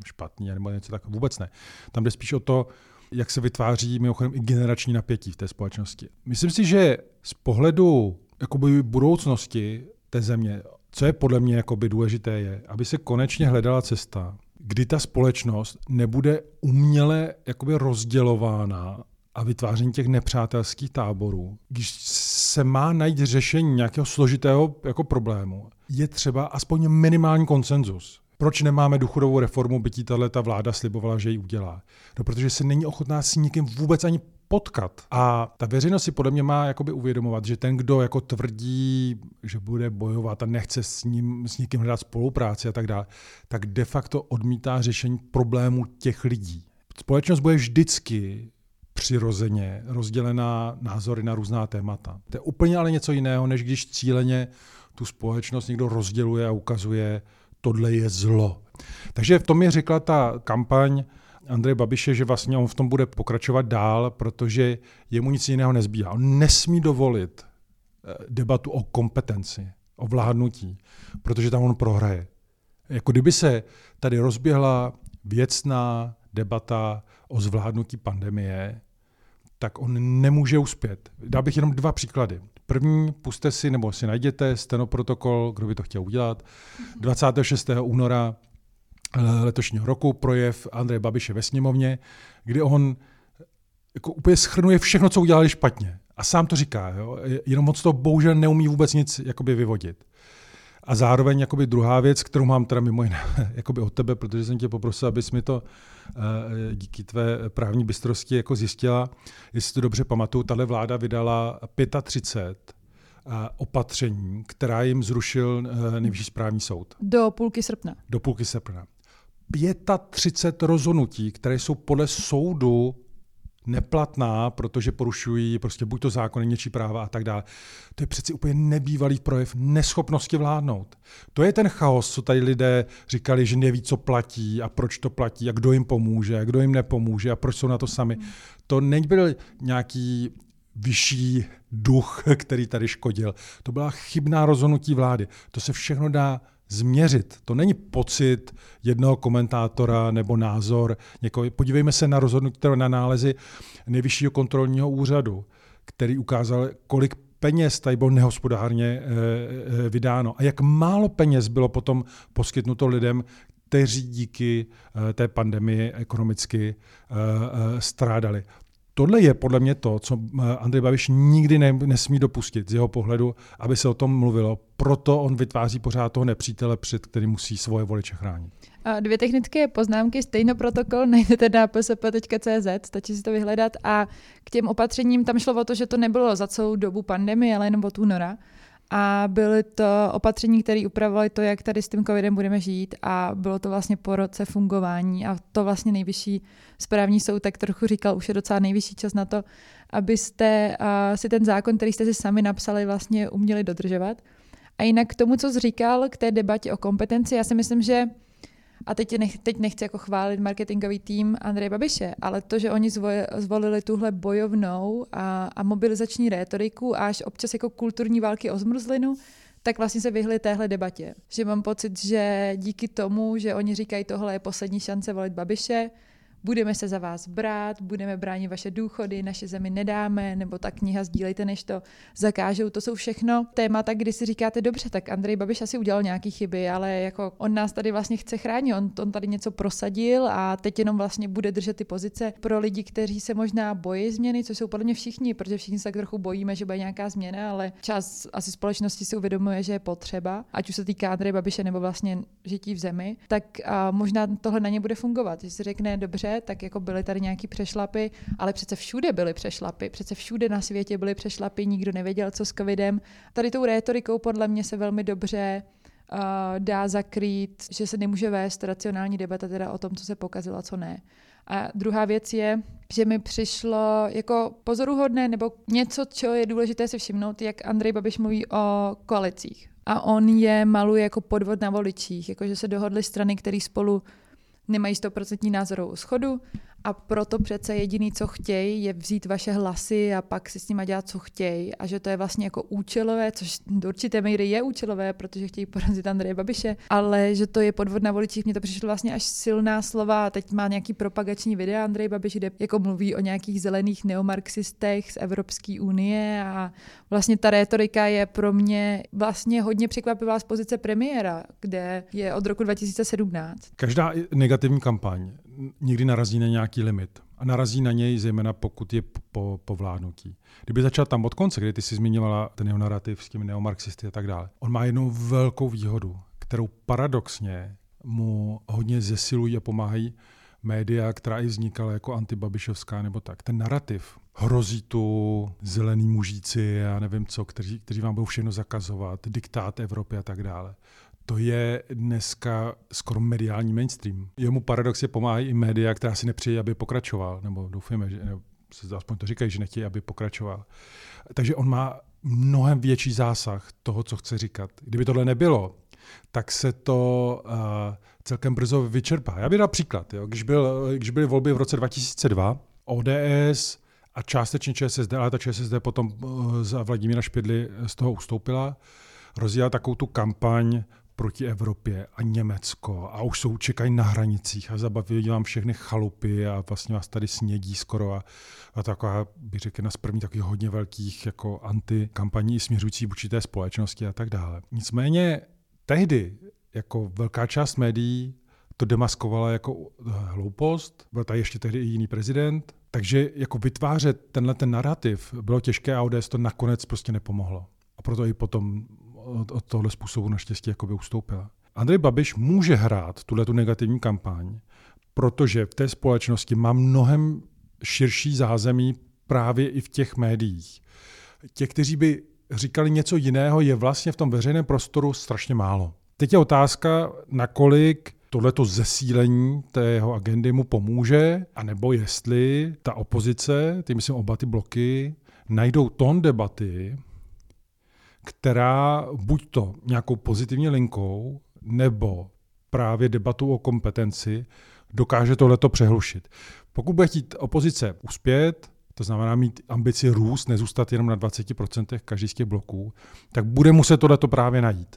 špatní, nebo něco tak. Vůbec ne. Tam jde spíš o to, jak se vytváří mimochodem i generační napětí v té společnosti. Myslím si, že z pohledu jakoby budoucnosti té země co je podle mě jakoby důležité, je, aby se konečně hledala cesta, kdy ta společnost nebude uměle jakoby rozdělována a vytváření těch nepřátelských táborů, když se má najít řešení nějakého složitého jako problému, je třeba aspoň minimální konsenzus. Proč nemáme důchodovou reformu, bytí tahle ta vláda slibovala, že ji udělá? No, protože se není ochotná s nikým vůbec ani potkat. A ta veřejnost si podle mě má jakoby uvědomovat, že ten, kdo jako tvrdí, že bude bojovat a nechce s, ním, s někým hledat spolupráci a tak dále, tak de facto odmítá řešení problému těch lidí. Společnost bude vždycky přirozeně rozdělená názory na různá témata. To je úplně ale něco jiného, než když cíleně tu společnost někdo rozděluje a ukazuje, tohle je zlo. Takže v tom mi řekla ta kampaň Andreje Babiše, že vlastně on v tom bude pokračovat dál, protože jemu nic jiného nezbývá. On nesmí dovolit eh, debatu o kompetenci, o vládnutí, protože tam on prohraje. Jako kdyby se tady rozběhla věcná debata o zvládnutí pandemie, tak on nemůže uspět. Dá bych jenom dva příklady. První, puste si nebo si najděte stenoprotokol, kdo by to chtěl udělat, 26. února letošního roku projev Andreje Babiše ve sněmovně, kdy on jako úplně schrnuje všechno, co udělali špatně. A sám to říká, jo? jenom moc to bohužel neumí vůbec nic jakoby vyvodit. A zároveň jakoby druhá věc, kterou mám teda mimo jiné <laughs> jakoby od tebe, protože jsem tě poprosil, abys mi to eh, díky tvé právní bystrosti jako zjistila, jestli to dobře pamatuju, tahle vláda vydala 35 eh, opatření, která jim zrušil eh, nejvyšší správní soud. Do půlky srpna. Do půlky srpna. 35 rozhodnutí, které jsou podle soudu neplatná, protože porušují prostě buď to zákony, něčí práva a tak dále. To je přeci úplně nebývalý projev neschopnosti vládnout. To je ten chaos, co tady lidé říkali, že neví, co platí a proč to platí a kdo jim pomůže a kdo jim nepomůže a proč jsou na to sami. Hmm. To nebyl nějaký vyšší duch, který tady škodil. To byla chybná rozhodnutí vlády. To se všechno dá změřit. To není pocit jednoho komentátora nebo názor někoho. Podívejme se na rozhodnutí, na nálezy nejvyššího kontrolního úřadu, který ukázal, kolik peněz tady bylo nehospodárně eh, eh, vydáno a jak málo peněz bylo potom poskytnuto lidem, kteří díky eh, té pandemii ekonomicky strádali. Tohle je podle mě to, co eh, Andrej Babiš nikdy ne, nesmí dopustit z jeho pohledu, aby se o tom mluvilo. Proto on vytváří pořád toho nepřítele, před kterým musí svoje voliče chránit. A dvě technické poznámky, stejno protokol <laughs> najdete na psp.cz, stačí si to vyhledat a k těm opatřením tam šlo o to, že to nebylo za celou dobu pandemie, ale jenom od února a byly to opatření, které upravovaly to, jak tady s tím covidem budeme žít a bylo to vlastně po roce fungování a to vlastně nejvyšší správní soud tak trochu říkal, už je docela nejvyšší čas na to, abyste si ten zákon, který jste si sami napsali, vlastně uměli dodržovat. A jinak k tomu, co jsi říkal, k té debatě o kompetenci, já si myslím, že a teď, nech, teď nechci jako chválit marketingový tým Andreje Babiše, ale to, že oni zvolili tuhle bojovnou a, a mobilizační rétoriku a až občas jako kulturní války o zmrzlinu, tak vlastně se vyhli téhle debatě. Že mám pocit, že díky tomu, že oni říkají, tohle je poslední šance volit Babiše, budeme se za vás brát, budeme bránit vaše důchody, naše zemi nedáme, nebo ta kniha sdílejte, než to zakážou. To jsou všechno témata, kdy si říkáte, dobře, tak Andrej Babiš asi udělal nějaké chyby, ale jako on nás tady vlastně chce chránit, on, on tady něco prosadil a teď jenom vlastně bude držet ty pozice pro lidi, kteří se možná bojí změny, což jsou podle mě všichni, protože všichni se tak trochu bojíme, že bude nějaká změna, ale čas asi společnosti si uvědomuje, že je potřeba, ať už se týká Andrej Babiše nebo vlastně žití v zemi, tak možná tohle na ně bude fungovat. Že si řekne, dobře, dobře, tak jako byly tady nějaký přešlapy, ale přece všude byly přešlapy, přece všude na světě byly přešlapy, nikdo nevěděl, co s covidem. Tady tou rétorikou podle mě se velmi dobře uh, dá zakrýt, že se nemůže vést racionální debata teda o tom, co se pokazilo a co ne. A druhá věc je, že mi přišlo jako pozoruhodné nebo něco, co je důležité si všimnout, jak Andrej Babiš mluví o koalicích. A on je maluje jako podvod na voličích, jako že se dohodly strany, které spolu nemají 100% názorovou schodu a proto přece jediný, co chtějí, je vzít vaše hlasy a pak si s nimi dělat, co chtějí. A že to je vlastně jako účelové, což do určité míry je účelové, protože chtějí porazit Andreje Babiše, ale že to je podvod na voličích, mně to přišlo vlastně až silná slova. A teď má nějaký propagační video Andrej Babiš, kde jako mluví o nějakých zelených neomarxistech z Evropské unie a vlastně ta rétorika je pro mě vlastně hodně překvapivá z pozice premiéra, kde je od roku 2017. Každá negativní kampaň někdy narazí na nějaký limit. a narazí na něj, zejména pokud je po, po vládnutí. Kdyby začal tam od konce, kdy ty si zmiňovala ten jeho narrativ s těmi neomarxisty a tak dále, on má jednu velkou výhodu, kterou paradoxně mu hodně zesilují a pomáhají média, která i vznikala jako antibabišovská nebo tak. Ten narrativ hrozí tu zelený mužíci, já nevím co, kteří, kteří vám budou všechno zakazovat, diktát Evropy a tak dále. To je dneska skoro mediální mainstream. Jemu paradoxně pomáhají i média, která si nepřejí, aby pokračoval, nebo doufujeme, že nebo se aspoň to říkají, že nechtějí, aby pokračoval. Takže on má mnohem větší zásah toho, co chce říkat. Kdyby tohle nebylo, tak se to uh, celkem brzo vyčerpá. Já bych dal příklad. Jo. Když, byl, když byly volby v roce 2002, ODS a částečně ČSSD, ale ta ČSSD potom uh, za Vladimíra Špidly z toho ustoupila, rozjela takovou tu kampaň proti Evropě a Německo a už jsou čekají na hranicích a zabaví vám všechny chalupy a vlastně vás tady snědí skoro a, a taková, bych řekl, na z první takových hodně velkých jako antikampaní směřující vůči té společnosti a tak dále. Nicméně tehdy jako velká část médií to demaskovala jako eh, hloupost, byl tady ještě tehdy i jiný prezident, takže jako vytvářet tenhle ten narrativ bylo těžké a ODS to nakonec prostě nepomohlo. A proto i potom od, od tohle způsobu naštěstí jakoby ustoupila. Andrej Babiš může hrát tuhle tu negativní kampaň, protože v té společnosti má mnohem širší zázemí právě i v těch médiích. Těch, kteří by říkali něco jiného, je vlastně v tom veřejném prostoru strašně málo. Teď je otázka, nakolik tohleto zesílení té jeho agendy mu pomůže, anebo jestli ta opozice, ty myslím oba ty bloky, najdou tón debaty, která buď to nějakou pozitivní linkou, nebo právě debatou o kompetenci dokáže tohleto přehlušit. Pokud bude chtít opozice uspět, to znamená mít ambici růst, nezůstat jenom na 20% každý z těch bloků, tak bude muset tohleto právě najít.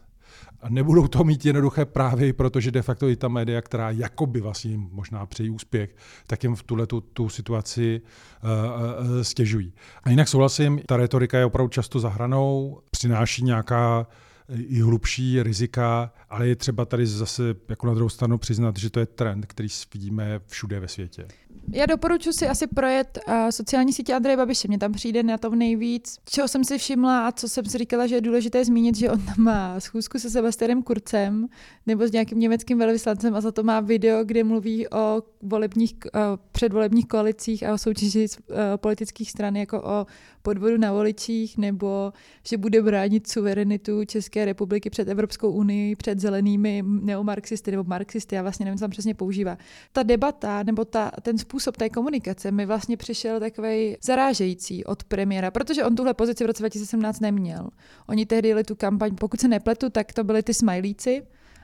A nebudou to mít jednoduché právě protože de facto i ta média, která jakoby vlastně jim možná přejí úspěch, tak jim v tuhle tu, tu situaci uh, uh, stěžují. A jinak souhlasím, ta retorika je opravdu často zahranou, přináší nějaká i hlubší rizika, ale je třeba tady zase jako na druhou stranu přiznat, že to je trend, který vidíme všude ve světě. Já doporučuji si asi projet uh, sociální sítě Andreje Babiše, mě tam přijde na tom nejvíc. Čeho jsem si všimla a co jsem si říkala, že je důležité zmínit, že on tam má schůzku se Sebastianem Kurcem nebo s nějakým německým velvyslancem a za to má video, kde mluví o volebních, uh, předvolebních koalicích a o soutěži uh, politických stran jako o podvodu na voličích nebo že bude bránit suverenitu České republiky před Evropskou unii, před zelenými neomarxisty nebo marxisty, já vlastně nevím, co tam přesně používá. Ta debata nebo ta, ten způsob té komunikace mi vlastně přišel takový zarážející od premiéra, protože on tuhle pozici v roce 2017 neměl. Oni tehdy jeli tu kampaň, pokud se nepletu, tak to byly ty smajlíci,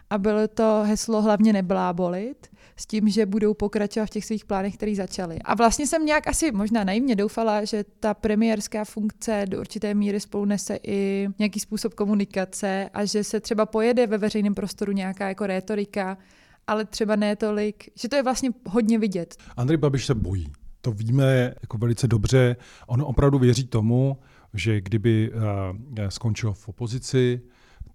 a bylo to heslo hlavně neblábolit, s tím, že budou pokračovat v těch svých plánech, které začaly. A vlastně jsem nějak asi možná naivně doufala, že ta premiérská funkce do určité míry spolu nese i nějaký způsob komunikace a že se třeba pojede ve veřejném prostoru nějaká jako rétorika, ale třeba ne tolik, že to je vlastně hodně vidět. Andrej Babiš se bojí. To víme jako velice dobře. On opravdu věří tomu, že kdyby uh, skončil v opozici,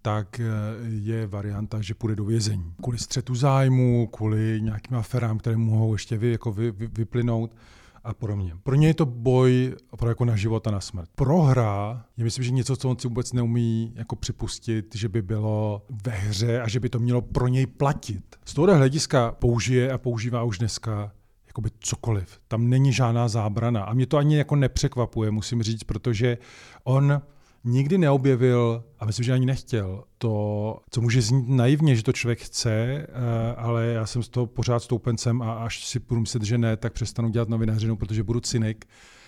tak eh, je varianta, že půjde do vězení. Kvůli střetu zájmu, kvůli nějakým aferám, které mohou ještě vy, jako vy, vy, vyplynout a podobně. Pro ně je to boj pro jako na život a na smrt. Prohra je myslím, že něco, co on si vůbec neumí jako připustit, že by bylo ve hře a že by to mělo pro něj platit. Z tohohle hlediska použije a používá už dneska jakoby cokoliv. Tam není žádná zábrana. A mě to ani jako nepřekvapuje, musím říct, protože on nikdy neobjevil, a myslím, že ani nechtěl, to, co může znít naivně, že to člověk chce, eh, ale já jsem z toho pořád stoupencem a až si budu myslet, že ne, tak přestanu dělat novinářinu, protože budu cynik.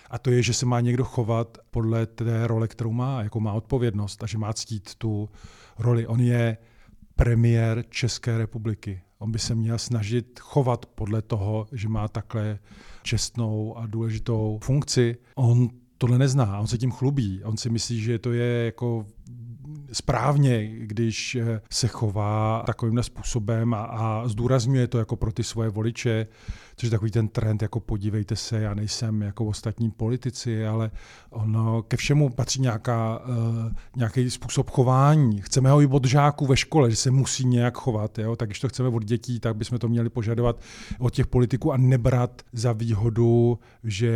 A to je, že se má někdo chovat podle té role, kterou má, jako má odpovědnost a že má ctít tu roli. On je premiér České republiky. On by se měl snažit chovat podle toho, že má takhle čestnou a důležitou funkci. On tohle nezná, on se tím chlubí, on si myslí, že to je jako správně, když se chová takovým způsobem a, a zdůrazňuje to jako pro ty svoje voliče, což je takový ten trend, jako podívejte se, já nejsem jako ostatní politici, ale ono ke všemu patří nějaká, uh, nějaký způsob chování. Chceme ho i od žáků ve škole, že se musí nějak chovat, jo? tak když to chceme od dětí, tak bychom to měli požadovat od těch politiků a nebrat za výhodu, že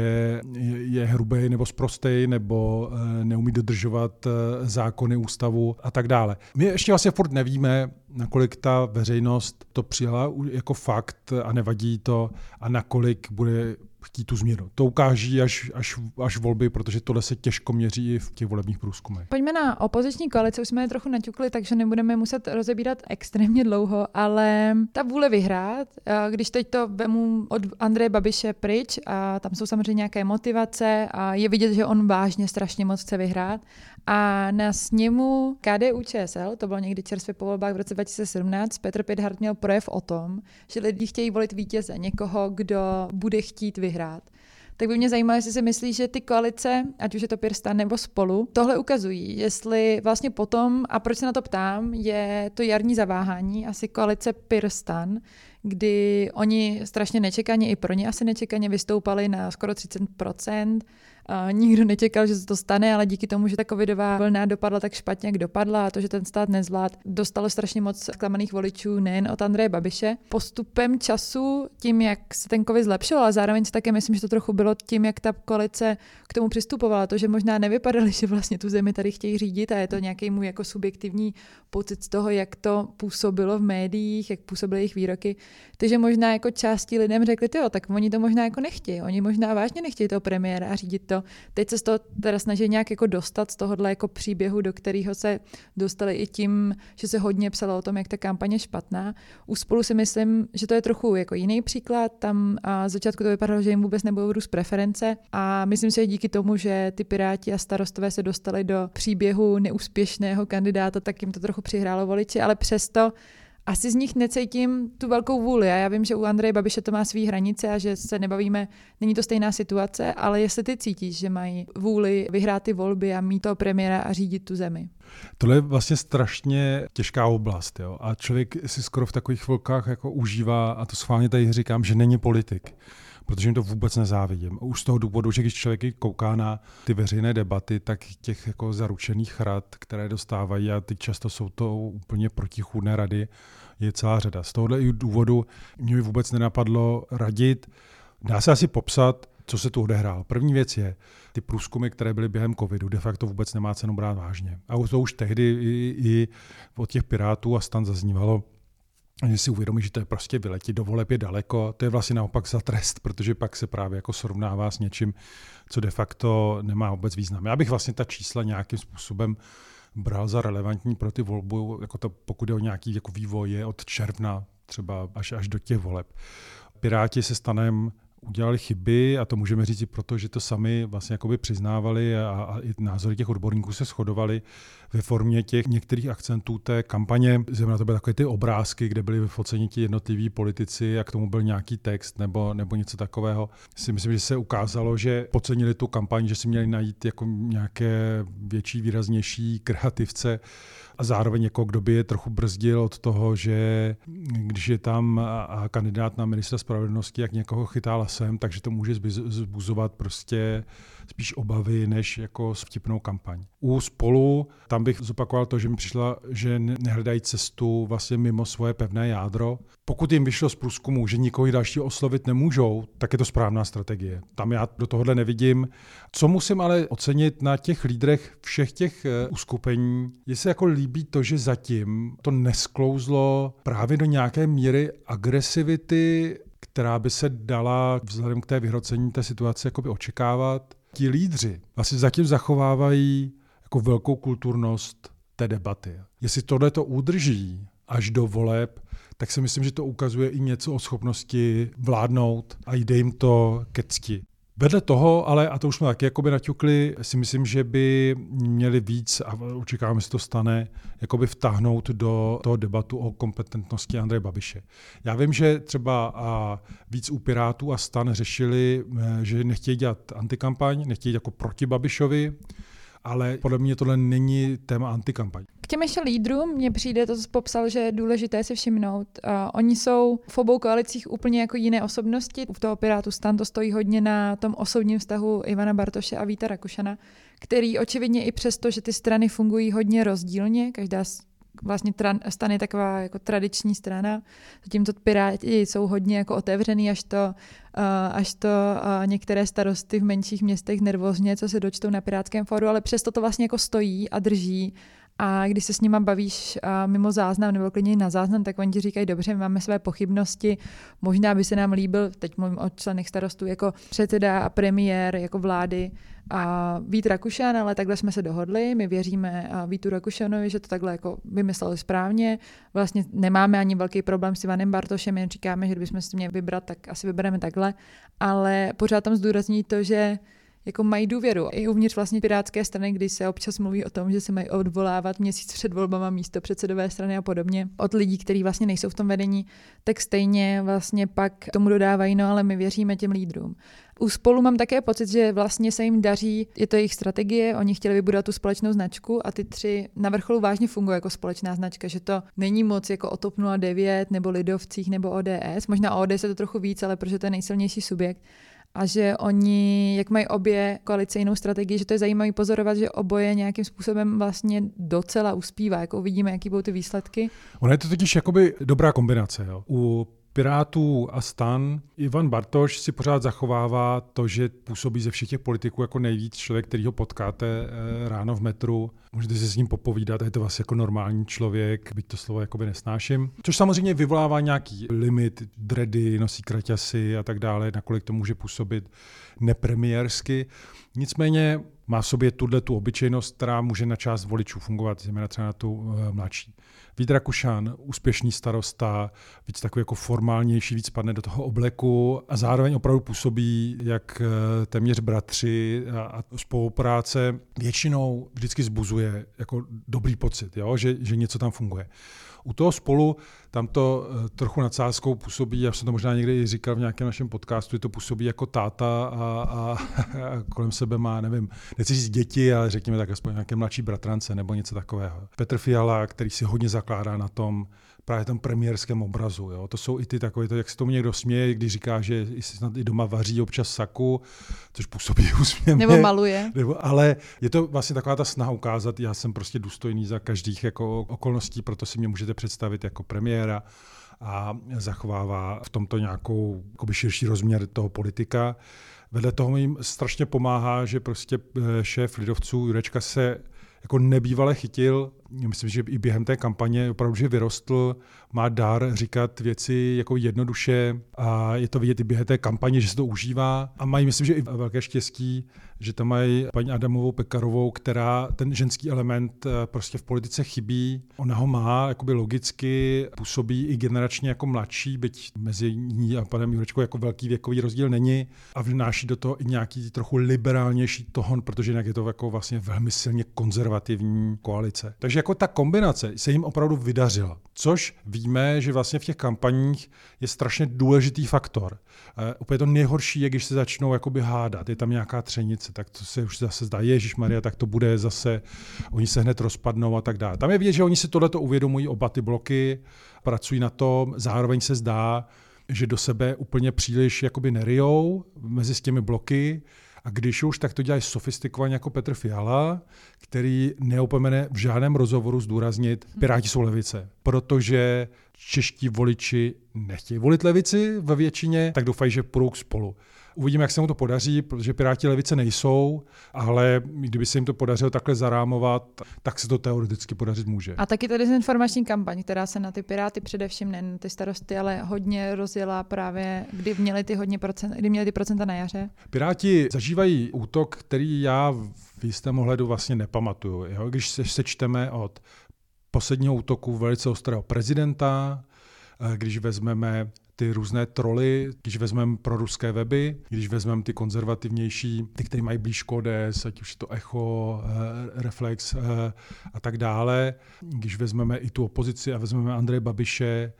je hrubý nebo sprostej, nebo uh, neumí dodržovat uh, zákony, ústavu a tak dále. My ještě vlastně furt nevíme, nakolik ta veřejnost to přijala jako fakt a nevadí to a nakolik bude chtít tu změnu. To ukáží až, až, až volby, protože tohle se těžko měří i v těch volebních průzkumech. Pojďme na opoziční koalici, už jsme je trochu naťukli, takže nebudeme muset rozebírat extrémně dlouho, ale ta vůle vyhrát, když teď to vemu od Andreje Babiše pryč a tam jsou samozřejmě nějaké motivace a je vidět, že on vážně strašně moc chce vyhrát, a na sněmu KDU ČSL, to bylo někdy čerstvě po volbách v roce 2017, Petr Pěthart měl projev o tom, že lidi chtějí volit vítěze, někoho, kdo bude chtít vyhrát. Tak by mě zajímalo, jestli si myslíš, že ty koalice, ať už je to Pirstan nebo spolu, tohle ukazují. Jestli vlastně potom, a proč se na to ptám, je to jarní zaváhání, asi koalice Pirstan, kdy oni strašně nečekaně, i pro ně asi nečekaně vystoupali na skoro 30%, nikdo nečekal, že se to stane, ale díky tomu, že ta covidová vlna dopadla tak špatně, jak dopadla a to, že ten stát nezvlád, dostalo strašně moc zklamaných voličů nejen od Andreje Babiše. Postupem času, tím, jak se ten covid zlepšil, ale zároveň si také myslím, že to trochu bylo tím, jak ta koalice k tomu přistupovala. To, že možná nevypadali, <laughs> že vlastně tu zemi tady chtějí řídit a je to nějaký můj jako subjektivní pocit z toho, jak to působilo v médiích, jak působily jejich výroky. Takže možná jako části lidem řekli, jo, tak oni to možná jako nechtějí. Oni možná vážně nechtějí toho premiéra a řídit to. Teď se z toho teda snaží nějak jako dostat z tohohle jako příběhu, do kterého se dostali i tím, že se hodně psalo o tom, jak ta kampaně špatná. U spolu si myslím, že to je trochu jako jiný příklad. Tam a začátku to vypadalo, že jim vůbec nebudou růst preference a myslím si, že díky tomu, že ty Piráti a starostové se dostali do příběhu neúspěšného kandidáta, tak jim to trochu přihrálo voliči, ale přesto asi z nich necítím tu velkou vůli. A já vím, že u Andreje Babiše to má svý hranice a že se nebavíme, není to stejná situace, ale jestli ty cítíš, že mají vůli vyhrát ty volby a mít toho premiéra a řídit tu zemi. Tohle je vlastně strašně těžká oblast. Jo? A člověk si skoro v takových chvilkách jako užívá, a to schválně tady říkám, že není politik protože jim to vůbec nezávidím. Už z toho důvodu, že když člověk kouká na ty veřejné debaty, tak těch jako zaručených rad, které dostávají, a teď často jsou to úplně protichůdné rady, je celá řada. Z tohohle důvodu mě vůbec nenapadlo radit. Dá se asi popsat, co se tu odehrálo. První věc je, ty průzkumy, které byly během covidu, de facto vůbec nemá cenu brát vážně. A to už tehdy i, i od těch pirátů a stan zaznívalo, že si uvědomí, že to je prostě vyletět do voleb je daleko, to je vlastně naopak za trest, protože pak se právě jako srovnává s něčím, co de facto nemá vůbec význam. Já bych vlastně ta čísla nějakým způsobem bral za relevantní pro ty volbu, jako to, pokud je o nějaký jako vývoj, je od června třeba až, až do těch voleb. Piráti se stanem udělali chyby a to můžeme říct i proto, že to sami vlastně jakoby přiznávali a, a i názory těch odborníků se shodovali ve formě těch některých akcentů té kampaně. Zejména to byly takové ty obrázky, kde byli vyfoceni ti jednotliví politici a k tomu byl nějaký text nebo, nebo něco takového. Si myslím, že se ukázalo, že pocenili tu kampaň, že si měli najít jako nějaké větší, výraznější kreativce a zároveň jako kdo by je trochu brzdil od toho, že když je tam kandidát na ministra spravedlnosti, jak někoho chytá lasem, takže to může zbuzovat prostě spíš obavy, než jako vtipnou kampaň. U spolu tam bych zopakoval to, že mi přišla, že nehledají cestu vlastně mimo svoje pevné jádro. Pokud jim vyšlo z průzkumu, že nikoho dalšího oslovit nemůžou, tak je to správná strategie. Tam já do tohohle nevidím. Co musím ale ocenit na těch lídrech všech těch eh, uskupení, je se jako líbí to, že zatím to nesklouzlo právě do nějaké míry agresivity která by se dala vzhledem k té vyhrocení té situace očekávat ti lídři vlastně zatím zachovávají jako velkou kulturnost té debaty. Jestli tohle to udrží až do voleb, tak si myslím, že to ukazuje i něco o schopnosti vládnout a jde jim to ke cti. Vedle toho, ale, a to už jsme taky jakoby naťukli, si myslím, že by měli víc, a očekáváme, že se to stane, jakoby vtáhnout do toho debatu o kompetentnosti Andreje Babiše. Já vím, že třeba a víc u Pirátů a stan řešili, eh, že nechtějí dělat antikampaň, nechtějí jako proti Babišovi, ale podle mě tohle není téma antikampaň. K těm ještě lídrům mně přijde, to popsal, že je důležité si všimnout. Uh, oni jsou v obou koalicích úplně jako jiné osobnosti. U toho Pirátu stan to stojí hodně na tom osobním vztahu Ivana Bartoše a Víta Rakušana, který očividně i přesto, že ty strany fungují hodně rozdílně, každá vlastně tra, stane taková jako tradiční strana, zatímco Piráti jsou hodně jako otevřený, až to, uh, až to uh, některé starosty v menších městech nervózně, co se dočtou na Pirátském fóru, ale přesto to vlastně jako stojí a drží a když se s nima bavíš mimo záznam nebo klidně na záznam, tak oni ti říkají, dobře, my máme své pochybnosti, možná by se nám líbil, teď mluvím o členech starostů, jako předseda a premiér, jako vlády, a Vít Rakušan, ale takhle jsme se dohodli, my věříme Vítu Rakušanovi, že to takhle jako vymysleli správně. Vlastně nemáme ani velký problém s Ivanem Bartošem, jen říkáme, že kdybychom si měli vybrat, tak asi vybereme takhle. Ale pořád tam zdůrazní to, že jako mají důvěru. I uvnitř vlastně Pirátské strany, kdy se občas mluví o tom, že se mají odvolávat měsíc před volbama místo předsedové strany a podobně od lidí, kteří vlastně nejsou v tom vedení, tak stejně vlastně pak tomu dodávají, no ale my věříme těm lídrům. U spolu mám také pocit, že vlastně se jim daří, je to jejich strategie, oni chtěli vybudovat tu společnou značku a ty tři na vrcholu vážně fungují jako společná značka, že to není moc jako o TOP 09 nebo Lidovcích nebo ODS, možná ODS je to trochu víc, ale protože to je nejsilnější subjekt, a že oni, jak mají obě koalice jinou strategii, že to je zajímavé pozorovat, že oboje nějakým způsobem vlastně docela uspívá. Jako uvidíme, jaký budou ty výsledky. Ono je to totiž jakoby dobrá kombinace. Jo. U Pirátů a stan. Ivan Bartoš si pořád zachovává to, že působí ze všech těch politiků jako nejvíc člověk, který ho potkáte eh, ráno v metru. Můžete si s ním popovídat, je to vlastně jako normální člověk, byť to slovo jakoby nesnáším. Což samozřejmě vyvolává nějaký limit, dredy, nosí kraťasy a tak dále, nakolik to může působit nepremiérsky. Nicméně má v sobě tuhle tu obyčejnost, která může na část voličů fungovat, zejména třeba na tu uh, mladší. Vít Rakušan, úspěšný starosta, víc takový jako formálnější, víc padne do toho obleku a zároveň opravdu působí jak uh, téměř bratři a, a spolupráce většinou vždycky zbuzuje jako dobrý pocit, jo? Že, že něco tam funguje. U toho spolu tam to eh, trochu nadsázkou působí, já jsem to možná někdy i říkal v nějakém našem podcastu, že to působí jako táta a, a, a kolem sebe má, nevím, nechci říct děti, ale řekněme tak aspoň nějaké mladší bratrance nebo něco takového. Petr Fiala, který si hodně zakládá na tom, právě tom premiérském obrazu. Jo. To jsou i ty takové, to, jak se tomu někdo směje, když říká, že si snad i doma vaří občas saku, což působí <laughs> úsměvně. Nebo maluje. Nebo, ale je to vlastně taková ta snaha ukázat, já jsem prostě důstojný za každých jako okolností, proto si mě můžete představit jako premiéra a zachovává v tomto nějakou jakoby širší rozměr toho politika. Vedle toho jim strašně pomáhá, že prostě eh, šéf lidovců Jurečka se jako nebývale chytil myslím, že i během té kampaně opravdu, že vyrostl, má dár říkat věci jako jednoduše a je to vidět i během té kampaně, že se to užívá a mají, myslím, že i velké štěstí, že tam mají paní Adamovou Pekarovou, která ten ženský element eh, prostě v politice chybí. Ona ho má jakoby logicky, působí i generačně jako mladší, byť mezi ní a panem Jurečkou jako velký věkový rozdíl není a vnáší do toho i nějaký trochu liberálnější tohon, protože jinak je to jako vlastně velmi silně konzervativní koalice. Takže jako ta kombinace se jim opravdu vydařila. Což víme, že vlastně v těch kampaních je strašně důležitý faktor. Uh, úplně to nejhorší je, když se začnou jakoby hádat, je tam nějaká třenice, tak to se už zase zdá, Ježíš Maria, tak to bude zase, oni se hned rozpadnou a tak dále. Tam je vidět, že oni si tohleto uvědomují oba ty bloky, pracují na tom, zároveň se zdá, že do sebe úplně příliš jakoby nerijou mezi s těmi bloky, a když už, tak to dělají sofistikovaně jako Petr Fiala, který neopomene v žádném rozhovoru zdůraznit, Piráti jsou levice, protože čeští voliči nechtějí volit levici ve většině, tak doufají, že půjdou spolu. Uvidíme, jak se mu to podaří, protože Piráti levice nejsou, ale kdyby se jim to podařilo takhle zarámovat, tak se to teoreticky podařit může. A taky ta dezinformační kampaň, která se na ty Piráty především, ne na ty starosty, ale hodně rozjela právě, kdy měli ty hodně procent, kdy měli ty procenta na jaře. Piráti zažívají útok, který já v jistém ohledu vlastně nepamatuju. Jo? Když se sečteme od posledního útoku velice ostrého prezidenta, eh, když vezmeme ty různé troly, když vezmeme pro ruské weby, když vezmeme ty konzervativnější, ty, které mají blíž ODS, ať už to Echo, eh, Reflex eh, a tak dále, když vezmeme i tu opozici a vezmeme Andreje Babiše,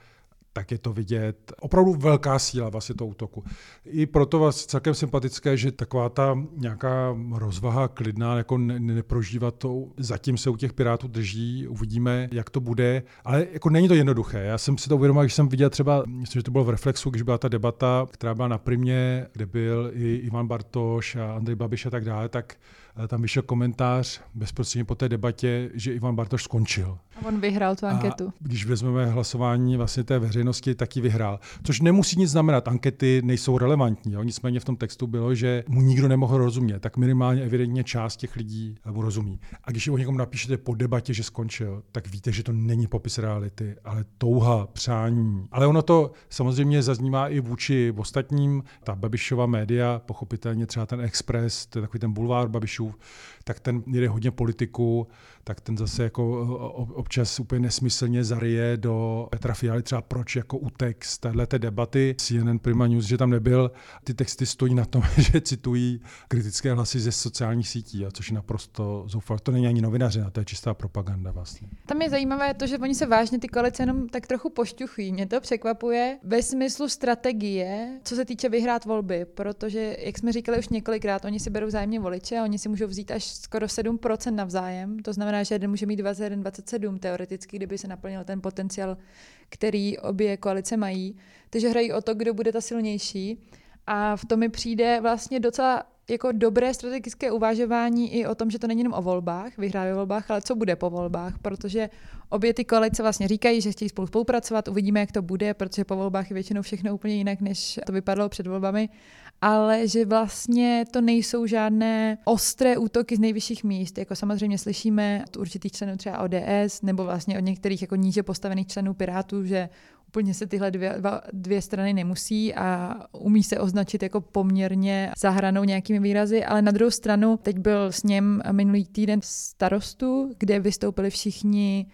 tak je to vidět. Opravdu velká síla vlastně toho útoku. I proto vás celkem sympatické, že taková ta nějaká rozvaha klidná, jako ne, neprožívat to, zatím se u těch Pirátů drží, uvidíme, jak to bude, ale jako není to jednoduché. Já jsem si to uvědomil, když jsem viděl třeba, myslím, že to bylo v Reflexu, když byla ta debata, která byla na primě, kde byl i Ivan Bartoš a Andrej Babiš a tak dále, tak tam vyšel komentář bezprostředně po té debatě, že Ivan Bartoš skončil. A on vyhrál tu anketu. A když vezmeme hlasování vlastně té veřejnosti, tak ji vyhrál. Což nemusí nic znamenat, ankety nejsou relevantní. Jo? Nicméně v tom textu bylo, že mu nikdo nemohl rozumět, tak minimálně evidentně část těch lidí mu rozumí. A když o někom napíšete po debatě, že skončil, tak víte, že to není popis reality, ale touha, přání. Ale ono to samozřejmě zaznívá i vůči ostatním. Ta Babišova média, pochopitelně třeba ten Express, to je takový ten bulvár Babišů, Kościół tak ten jede hodně politiku, tak ten zase jako občas úplně nesmyslně zarije do Petra Fialy, třeba proč jako utek z této debaty CNN Prima News, že tam nebyl. Ty texty stojí na tom, <laughs> že citují kritické hlasy ze sociálních sítí, a což je naprosto zoufal. To není ani novinaře, to je čistá propaganda vlastně. Tam je zajímavé to, že oni se vážně ty koalice jenom tak trochu pošťuchují. Mě to překvapuje ve smyslu strategie, co se týče vyhrát volby, protože, jak jsme říkali už několikrát, oni si berou zájemně voliče, oni si můžou vzít až skoro 7% navzájem. To znamená, že jeden může mít 21, 27 teoreticky, kdyby se naplnil ten potenciál, který obě koalice mají. Takže hrají o to, kdo bude ta silnější. A v tom mi přijde vlastně docela jako dobré strategické uvažování i o tom, že to není jenom o volbách, vyhrát ve volbách, ale co bude po volbách, protože obě ty koalice vlastně říkají, že chtějí spolu spolupracovat, uvidíme, jak to bude, protože po volbách je většinou všechno úplně jinak, než to vypadalo před volbami ale že vlastně to nejsou žádné ostré útoky z nejvyšších míst. Jako samozřejmě slyšíme od určitých členů třeba ODS nebo vlastně od některých jako níže postavených členů Pirátů, že úplně se tyhle dvě, dva, dvě strany nemusí a umí se označit jako poměrně zahranou nějakými výrazy, ale na druhou stranu teď byl s ním minulý týden starostu, kde vystoupili všichni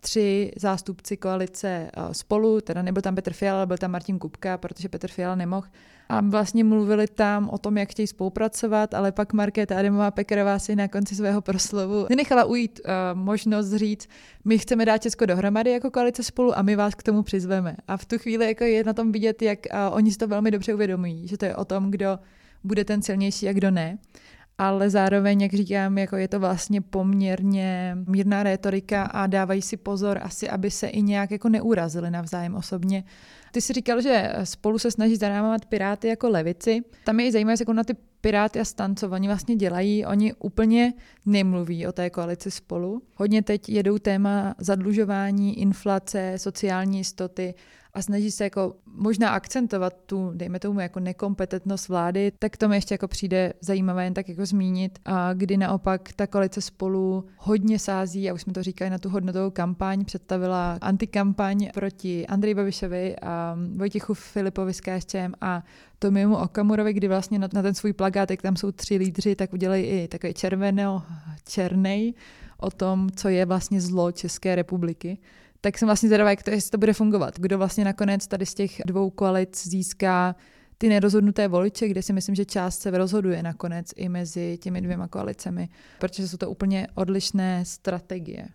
tři zástupci koalice eh, spolu, teda nebyl tam Petr Fiala, byl tam Martin Kupka, protože Petr Fiala nemohl. A vlastně mluvili tam o tom, jak chtějí spolupracovat, ale pak Markéta Adamová Pekarová si na konci svého proslovu nenechala ujít uh, možnost říct, my chceme dát Česko dohromady jako koalice spolu a my vás k tomu přizveme. A v tu chvíli jako je na tom vidět, jak uh, oni si to velmi dobře uvědomují, že to je o tom, kdo bude ten silnější a kdo ne ale zároveň, jak říkám, jako je to vlastně poměrně mírná rétorika a dávají si pozor asi, aby se i nějak jako neurazili navzájem osobně. Ty jsi říkal, že spolu se snaží zarámovat Piráty jako levici. Tam je i zajímavé, jako na ty Piráty a stan, co oni vlastně dělají, oni úplně nemluví o té koalici spolu. Hodně teď jedou téma zadlužování, inflace, sociální jistoty a snaží se jako možná akcentovat tu, dejme tomu, jako nekompetentnost vlády, tak to mi ještě jako přijde zajímavé jen tak jako zmínit, a kdy naopak ta koalice spolu hodně sází, a už jsme to říkali na tu hodnotovou kampaň, představila antikampaň proti Andrej Babišovi a Vojtěchu Filipovi z KSČM a Tomimu Okamurovi, kdy vlastně na, na ten svůj plagát, jak tam jsou tři lídři, tak udělají i takový červeno, černej o tom, co je vlastně zlo České republiky tak jsem vlastně zvědavá, jak to, jestli to bude fungovat. Kdo vlastně nakonec tady z těch dvou koalic získá ty nerozhodnuté voliče, kde si myslím, že část se rozhoduje nakonec i mezi těmi dvěma koalicemi, protože jsou to úplně odlišné strategie.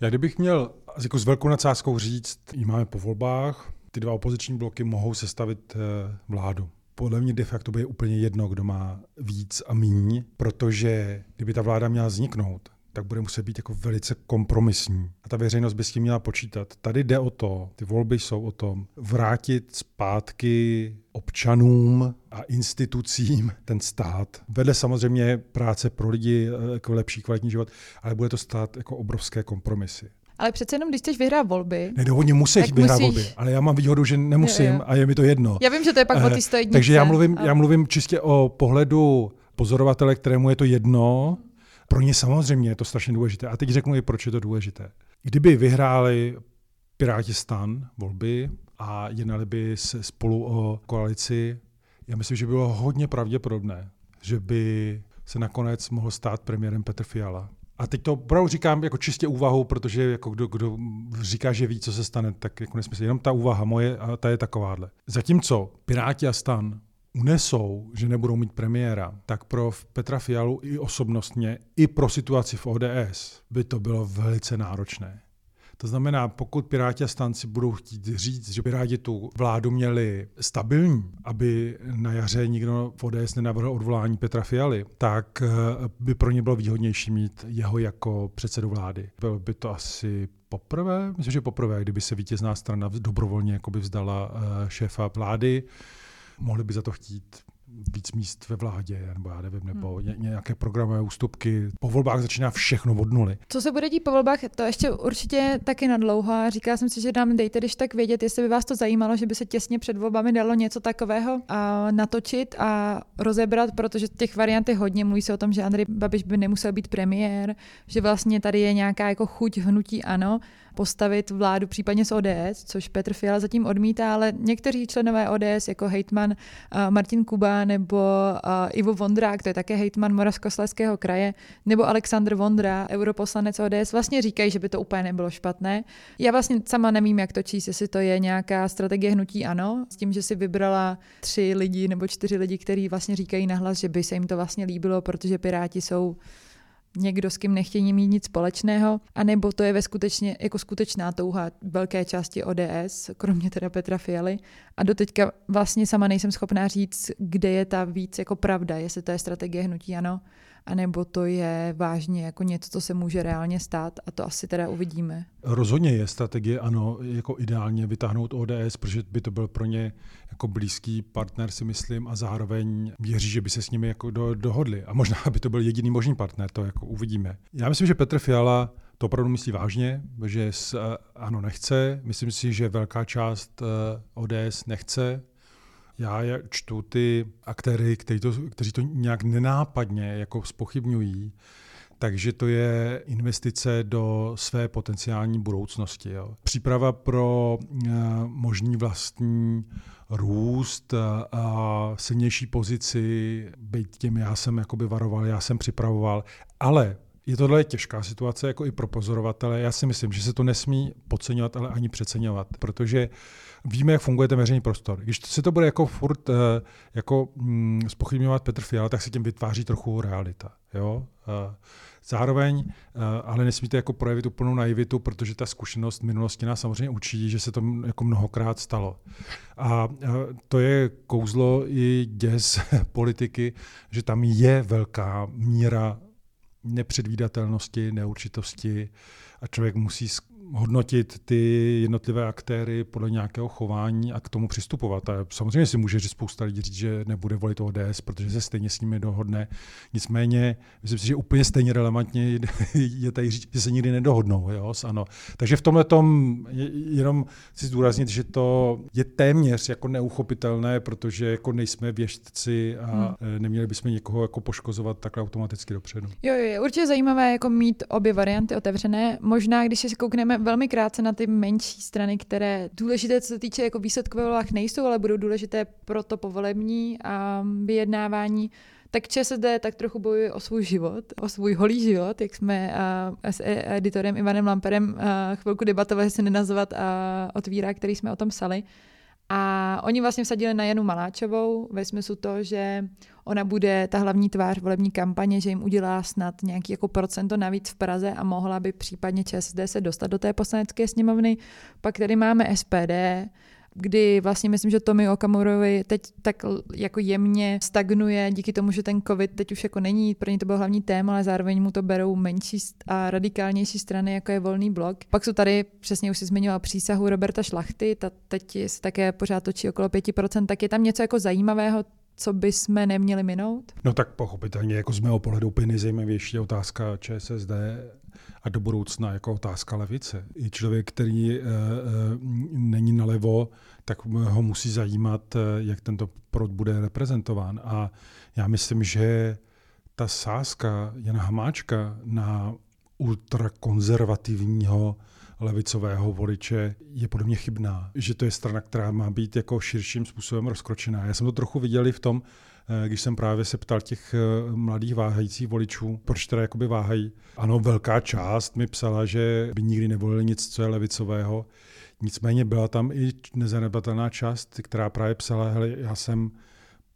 Já kdybych měl jako s velkou nadsázkou říct, máme po volbách, ty dva opoziční bloky mohou sestavit eh, vládu. Podle mě de facto je úplně jedno, kdo má víc a míň, protože kdyby ta vláda měla vzniknout, tak bude muset být jako velice kompromisní. A ta veřejnost by s tím měla počítat. Tady jde o to, ty volby jsou o tom, vrátit zpátky občanům a institucím ten stát. Vedle samozřejmě práce pro lidi, jako lepší kvalitní život, ale bude to stát jako obrovské kompromisy. Ale přece jenom, když chceš vyhrát volby. Ne, no, oni musí vyhrát musíš... volby, ale já mám výhodu, že nemusím jo, jo. a je mi to jedno. Já vím, že to je pak uh, o ty Takže já mluvím, a... já mluvím čistě o pohledu pozorovatele, kterému je to jedno, pro ně samozřejmě je to strašně důležité. A teď řeknu i, proč je to důležité. Kdyby vyhráli Piráti stan volby a jednali by se spolu o koalici, já myslím, že bylo hodně pravděpodobné, že by se nakonec mohl stát premiérem Petr Fiala. A teď to opravdu říkám jako čistě úvahu, protože jako kdo, kdo říká, že ví, co se stane, tak jako nesmysl. Jenom ta úvaha moje, a ta je takováhle. Zatímco Piráti a stan unesou, že nebudou mít premiéra, tak pro Petra Fialu i osobnostně, i pro situaci v ODS by to bylo velice náročné. To znamená, pokud Piráti a stanci budou chtít říct, že Piráti tu vládu měli stabilní, aby na jaře nikdo v ODS nenavrhl odvolání Petra Fialy, tak eh, by pro ně bylo výhodnější mít jeho jako předsedu vlády. Bylo by to asi poprvé, myslím, že poprvé, kdyby se vítězná strana dobrovolně jakoby vzdala eh, šéfa vlády, mohli by za to chtít víc míst ve vládě, nebo já nevím, nebo hmm. nějaké programové ústupky. Po volbách začíná všechno od nuly. Co se bude dít po volbách, to ještě určitě taky na dlouho. Říkala jsem si, že nám dejte, když tak vědět, jestli by vás to zajímalo, že by se těsně před volbami dalo něco takového a natočit a rozebrat, protože těch variant je hodně. Mluví se o tom, že Andrej Babiš by nemusel být premiér, že vlastně tady je nějaká jako chuť hnutí ano postavit vládu případně s ODS, což Petr Fiala zatím odmítá, ale někteří členové ODS, jako hejtman uh, Martin Kuba nebo uh, Ivo Vondrák, to je také hejtman Moravskoslezského kraje, nebo Aleksandr Vondra, europoslanec ODS, vlastně říkají, že by to úplně nebylo špatné. Já vlastně sama nevím, jak to číst, jestli to je nějaká strategie hnutí ano, s tím, že si vybrala tři lidi nebo čtyři lidi, kteří vlastně říkají nahlas, že by se jim to vlastně líbilo, protože Piráti jsou někdo, s kým nechtějí mít nic společného, anebo to je ve skutečně, jako skutečná touha velké části ODS, kromě teda Petra Fialy. A doteďka vlastně sama nejsem schopná říct, kde je ta víc jako pravda, jestli to je strategie hnutí ano, anebo to je vážně jako něco, co se může reálně stát a to asi teda uvidíme. Rozhodně je strategie, ano, jako ideálně vytáhnout ODS, protože by to byl pro ně jako blízký partner, si myslím, a zároveň věří, že by se s nimi jako do, dohodli. A možná by to byl jediný možný partner, to jako uvidíme. Já myslím, že Petr Fiala to opravdu myslí vážně, že s, ano nechce. Myslím si, že velká část eh, ODS nechce já čtu ty aktéry, kteří to, kteří to nějak nenápadně jako spochybňují, takže to je investice do své potenciální budoucnosti. Jo. Příprava pro uh, možný vlastní růst a silnější pozici, být tím já jsem jakoby varoval, já jsem připravoval, ale je tohle těžká situace jako i pro pozorovatele. Já si myslím, že se to nesmí podceňovat, ale ani přeceňovat, protože víme, jak funguje ten veřejný prostor. Když se to bude jako furt uh, jako mm, spochybňovat Petr Fiala, tak se tím vytváří trochu realita. Jo? Uh, zároveň, uh, ale nesmíte jako projevit úplnou naivitu, protože ta zkušenost minulosti nás samozřejmě učí, že se to jako mnohokrát stalo. A to je kouzlo i děs <laughs> politiky, že tam je velká míra nepředvídatelnosti, neurčitosti a člověk musí hodnotit ty jednotlivé aktéry podle nějakého chování a k tomu přistupovat. A samozřejmě si může spousta lidí říct, že nebude volit ODS, protože se stejně s nimi dohodne. Nicméně, myslím si, že úplně stejně relevantně <laughs> je tady říct, že se nikdy nedohodnou. Jo? Ano. Takže v tomhle tom jenom chci zdůraznit, že to je téměř jako neuchopitelné, protože jako nejsme věštci a hmm. neměli bychom někoho jako poškozovat takhle automaticky dopředu. Jo, jo, je určitě zajímavé jako mít obě varianty otevřené. Možná, když si koukneme velmi krátce na ty menší strany, které důležité, co se týče jako výsledkové volbách nejsou, ale budou důležité pro to povolební a vyjednávání, tak ČSSD tak trochu bojuje o svůj život, o svůj holý život, jak jsme s editorem Ivanem Lamperem chvilku debatovali, se nenazvat uh, otvírá, který jsme o tom psali. A oni vlastně vsadili na Janu Maláčovou ve smyslu to, že ona bude ta hlavní tvář volební kampaně, že jim udělá snad nějaký jako procento navíc v Praze a mohla by případně ČSSD se dostat do té poslanecké sněmovny. Pak tady máme SPD, kdy vlastně myslím, že Tomi Okamurovi teď tak jako jemně stagnuje díky tomu, že ten covid teď už jako není, pro ně to byl hlavní téma, ale zároveň mu to berou menší a radikálnější strany, jako je Volný blok. Pak jsou tady, přesně už si zmiňoval přísahu Roberta Šlachty, ta teď se také pořád točí okolo 5%, tak je tam něco jako zajímavého, co by jsme neměli minout? No tak pochopitelně, jako z mého pohledu úplně nejzajímavější otázka ČSSD a do budoucna jako otázka levice. I člověk, který e, e, není nalevo, tak ho musí zajímat, eh, jak tento prod bude reprezentován. A já myslím, že ta sázka Jana Hamáčka na ultrakonzervativního levicového voliče je podle mě chybná. Že to je strana, která má být jako širším způsobem rozkročená. Já jsem to trochu viděl i v tom, eh, když jsem právě se ptal těch eh, mladých váhajících voličů, proč teda jakoby váhají. Ano, velká část mi psala, že by nikdy nevolili nic, co je levicového. Nicméně byla tam i nezanedbatelná část, která právě psala, hele, já jsem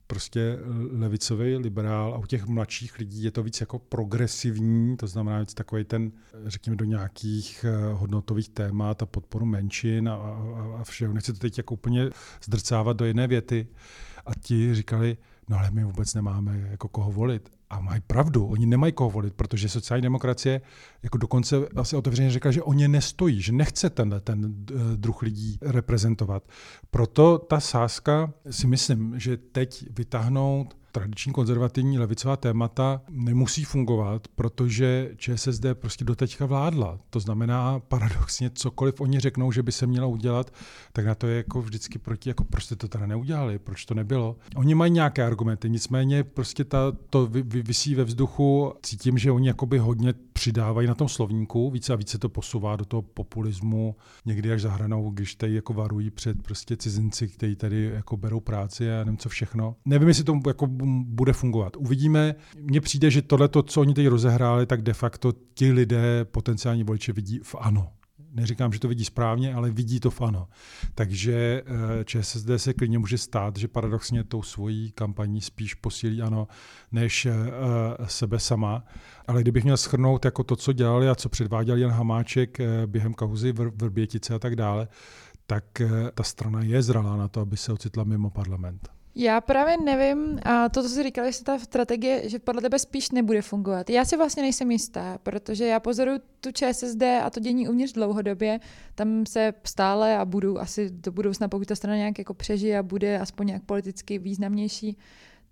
prostě levicový liberál a u těch mladších lidí je to víc jako progresivní, to znamená víc takový ten, řekněme, do nějakých eh, hodnotových témat a podporu menšin a, a, a všeho. Nechci to teď jako úplně zdrcávat do jedné věty. A ti říkali, no ale my vůbec nemáme jako koho volit. A mají pravdu, oni nemají koho volit, protože sociální demokracie jako dokonce asi otevřeně říká, že o ně nestojí, že nechce tenhle ten eh, druh lidí reprezentovat. Proto ta sázka si myslím, že teď vytáhnout tradiční konzervativní levicová témata nemusí fungovat, protože ČSSD prostě doteďka vládla. To znamená paradoxně cokoliv oni řeknou, že by se mělo udělat, tak na to je jako vždycky proti, jako prostě to teda neudělali, proč to nebylo. Oni mají nějaké argumenty, nicméně prostě ta, to vy, vy, vysí ve vzduchu, cítím, že oni jakoby hodně přidávají na tom slovníku, více a více to posouvá do toho populismu, někdy až zahranou, když tady jako varují před prostě cizinci, kteří tady jako berou práci a nevím co všechno. Nevím, jestli to jako bude fungovat. Uvidíme. Mně přijde, že tohle, co oni teď rozehráli, tak de facto ti lidé, potenciální voliči, vidí v ano. Neříkám, že to vidí správně, ale vidí to v ano. Takže eh, ČSSD se klidně může stát, že paradoxně tou svojí kampaní spíš posílí ano, než eh, sebe sama. Ale kdybych měl schrnout jako to, co dělali a co předváděl Jan Hamáček eh, během kauzy Vrbětice a tak dále, tak ta strana je zralá na to, aby se ocitla mimo parlament. Já právě nevím, a to, co jsi říkal, jestli ta strategie, že podle tebe spíš nebude fungovat. Já si vlastně nejsem jistá, protože já pozoruju tu ČSSD a to dění uvnitř dlouhodobě. Tam se stále a budu asi do budoucna, pokud ta strana nějak jako přežije a bude aspoň nějak politicky významnější,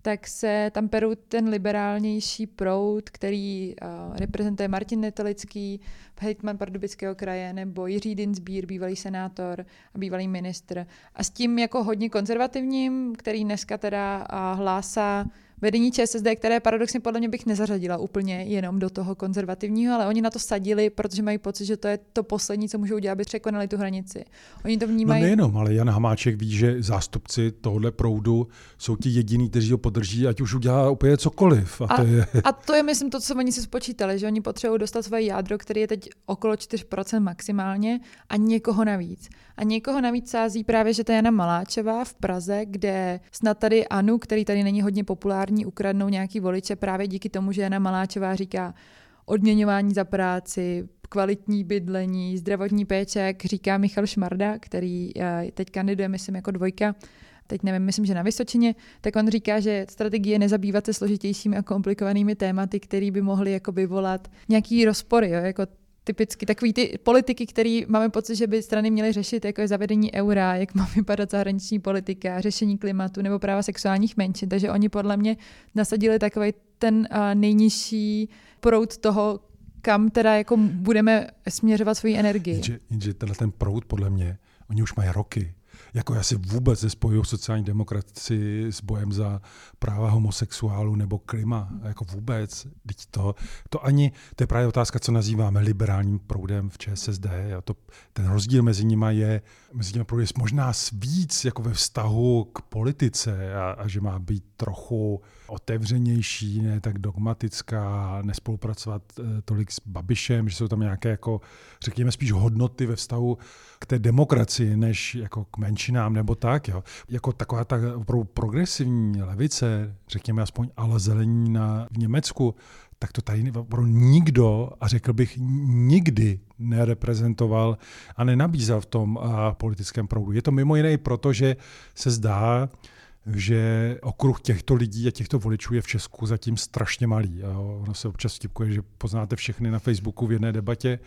tak se tam perou ten liberálnější proud, který uh, reprezentuje Martin Netolický, hejtman Pardubického kraje, nebo Jiří Dinsbír, bývalý senátor a bývalý ministr. A s tím jako hodně konzervativním, který dneska teda uh, hlásá vedení ČSSD, které paradoxně podle mě bych nezařadila úplně jenom do toho konzervativního, ale oni na to sadili, protože mají pocit, že to je to poslední, co můžou udělat, aby překonali tu hranici. Oni to vnímají. No nejenom, ale Jan Hamáček ví, že zástupci tohle proudu jsou ti jediní, kteří ho podrží, ať už udělá úplně cokoliv. A, a, to, je... a to je, myslím, to, co oni si spočítali, že oni potřebují dostat své jádro, který je teď okolo 4% maximálně a někoho navíc. A někoho navíc sází právě, že ta Jana Maláčová v Praze, kde snad tady Anu, který tady není hodně populární, ukradnou nějaký voliče právě díky tomu, že Jana Maláčová říká odměňování za práci, kvalitní bydlení, zdravotní péče, jak říká Michal Šmarda, který eh, teď kandiduje, myslím, jako dvojka, teď nevím, myslím, že na Vysočině, tak on říká, že strategie nezabývat se složitějšími a komplikovanými tématy, které by mohly jako vyvolat nějaký rozpory, jo? jako typicky takový ty politiky, které máme pocit, že by strany měly řešit, jako je zavedení eura, jak má vypadat zahraniční politika, řešení klimatu nebo práva sexuálních menšin. Takže oni podle mě nasadili takový ten nejnižší proud toho, kam teda jako budeme směřovat svoji energii. Jenže, jenže tenhle ten proud podle mě, oni už mají roky jako já si vůbec nespojuju sociální demokracii s bojem za práva homosexuálů nebo klima, jako vůbec. Teď to, to ani, to je právě otázka, co nazýváme liberálním proudem v ČSSD. A to, ten rozdíl mezi nimi je, mezi nimi je možná víc jako ve vztahu k politice a, a že má být trochu otevřenější, ne tak dogmatická, nespolupracovat eh, tolik s Babišem, že jsou tam nějaké, jako, řekněme, spíš hodnoty ve vztahu k té demokracii, než jako k menšinám nebo tak. Jo. Jako taková ta progresivní levice, řekněme aspoň ale zelení na, v Německu, tak to tady pro nikdo, a řekl bych nikdy, nereprezentoval a nenabízel v tom a, politickém proudu. Je to mimo jiné i proto, že se zdá, že okruh těchto lidí a těchto voličů je v Česku zatím strašně malý. A ono se občas vtipkuje, že poznáte všechny na Facebooku v jedné debatě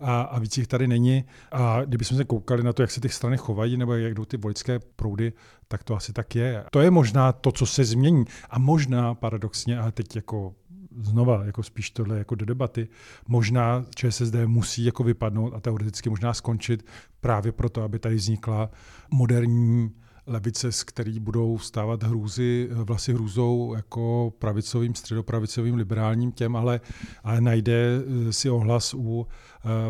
a, a víc jich tady není. A kdybychom se koukali na to, jak se ty strany chovají nebo jak jdou ty voličské proudy, tak to asi tak je. To je možná to, co se změní. A možná paradoxně, ale teď jako znova, jako spíš tohle jako do debaty, možná ČSSD musí jako vypadnout a teoreticky možná skončit právě proto, aby tady vznikla moderní levice, z který budou stávat hrůzy, vlasy hrůzou jako pravicovým, středopravicovým, liberálním těm, ale, ale najde eh, si ohlas u uh,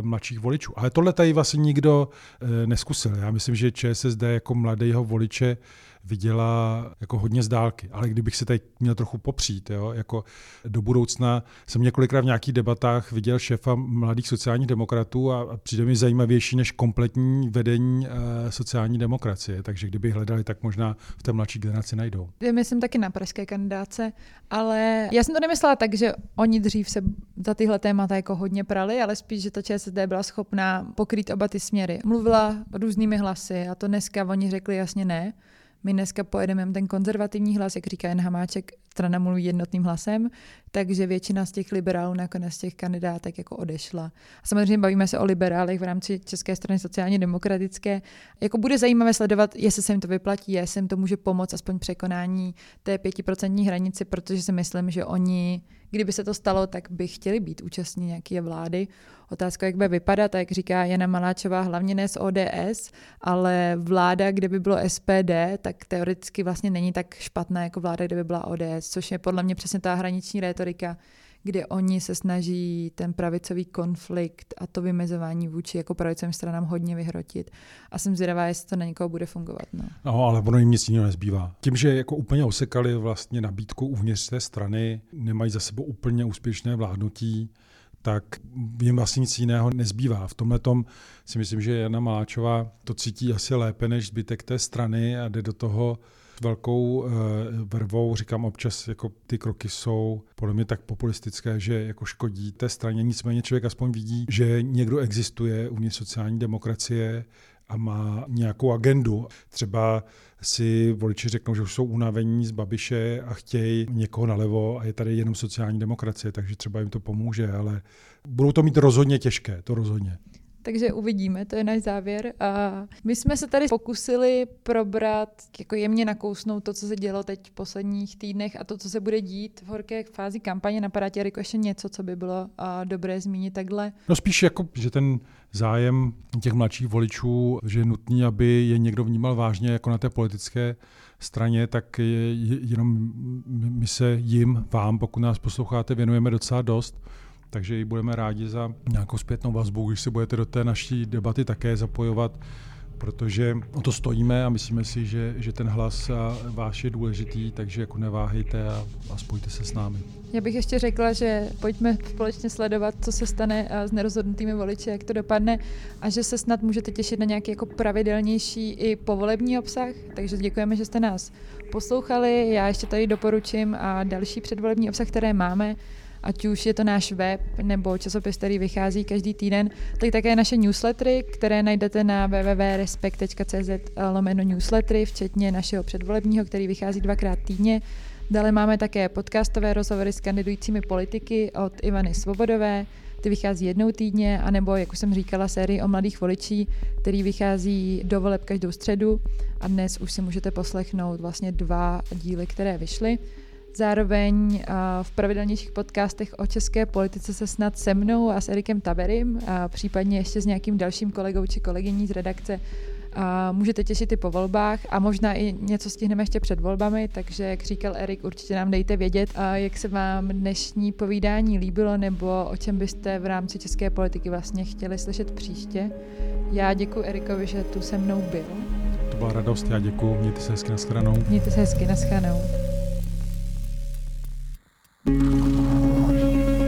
mladších voličů. Ale tohle tady vlastně nikdo uh, neskusil. Já myslím, že ČSSD jako mladého voliče viděla jako hodně z dálky. Ale kdybych se teď měl trochu popřít, jo, jako do budoucna jsem několikrát v nějakých debatách viděl šéfa mladých sociálních demokratů a, přijde mi zajímavější než kompletní vedení e, sociální demokracie. Takže kdyby hledali, tak možná v té mladší generaci najdou. Myslím taky na pražské kandidáce, ale já jsem to nemyslela tak, že oni dřív se za tyhle témata jako hodně prali, ale spíš, že ta ČSSD byla schopná pokrýt oba ty směry. Mluvila různými hlasy a to dneska oni řekli jasně ne. My dneska pojedeme ten konzervativní hlas, jak říká Jan Hamáček, strana mluví jednotným hlasem, takže většina z těch liberálů nakonec těch kandidátek jako odešla. A samozřejmě bavíme se o liberálech v rámci České strany sociálně demokratické. Jako bude zajímavé sledovat, jestli se jim to vyplatí, jestli jim to může pomoct aspoň překonání té pětiprocentní hranici, protože si myslím, že oni, kdyby se to stalo, tak by chtěli být účastní nějaké vlády. Otázka, jak bude vypadat, a jak říká Jana Maláčová, hlavně ne z ODS, ale vláda, kde by bylo SPD, tak teoreticky vlastně není tak špatná jako vláda, kde by byla ODS, což je podle mě přesně ta hraniční rétorika, kde oni se snaží ten pravicový konflikt a to vymezování vůči jako pravicovým stranám hodně vyhrotit. A jsem zvědavá, jestli to na někoho bude fungovat. No. no, ale ono jim nic jiného nezbývá. Tím, že jako úplně osekali vlastně nabídku uvnitř té strany, nemají za sebou úplně úspěšné vládnutí, tak jim vlastně nic jiného nezbývá. V tomhle tom si myslím, že Jana Maláčová to cítí asi lépe než zbytek té strany a jde do toho velkou e, vrvou. Říkám občas, jako ty kroky jsou podle mě tak populistické, že jako škodí té straně. Nicméně člověk aspoň vidí, že někdo existuje uvnitř sociální demokracie a má nějakou agendu. Třeba si voliči řeknou, že už jsou unavení z Babiše a chtějí někoho nalevo a je tady jenom sociální demokracie, takže třeba jim to pomůže, ale budou to mít rozhodně těžké, to rozhodně. Takže uvidíme, to je náš závěr. A my jsme se tady pokusili probrat, jako jemně nakousnout to, co se dělo teď v posledních týdnech a to, co se bude dít v horké fázi kampaně. Napadá tě, jako ještě něco, co by bylo a, dobré zmínit takhle? No spíš jako, že ten zájem těch mladších voličů, že je nutný, aby je někdo vnímal vážně jako na té politické straně, tak je, jenom my se jim, vám, pokud nás posloucháte, věnujeme docela dost takže i budeme rádi za nějakou zpětnou vazbu, když se budete do té naší debaty také zapojovat, protože o to stojíme a myslíme si, že, že ten hlas váš je důležitý, takže jako neváhejte a, a spojte se s námi. Já bych ještě řekla, že pojďme společně sledovat, co se stane s nerozhodnutými voliči, jak to dopadne a že se snad můžete těšit na nějaký jako pravidelnější i povolební obsah, takže děkujeme, že jste nás poslouchali. Já ještě tady doporučím a další předvolební obsah, které máme, ať už je to náš web nebo časopis, který vychází každý týden, tak také naše newslettery, které najdete na www.respekt.cz lomeno newslettery, včetně našeho předvolebního, který vychází dvakrát týdně. Dále máme také podcastové rozhovory s kandidujícími politiky od Ivany Svobodové, ty vychází jednou týdně, anebo, jak už jsem říkala, sérii o mladých voličí, který vychází do voleb každou středu a dnes už si můžete poslechnout vlastně dva díly, které vyšly. Zároveň v pravidelnějších podcastech o české politice se snad se mnou a s Erikem Taberim, a případně ještě s nějakým dalším kolegou či kolegyní z redakce a můžete těšit i po volbách a možná i něco stihneme ještě před volbami, takže jak říkal Erik, určitě nám dejte vědět, a jak se vám dnešní povídání líbilo nebo o čem byste v rámci české politiky vlastně chtěli slyšet příště. Já děkuji Erikovi, že tu se mnou byl. To byla radost, já děkuji, mějte se hezky na Mějte se hezky na Música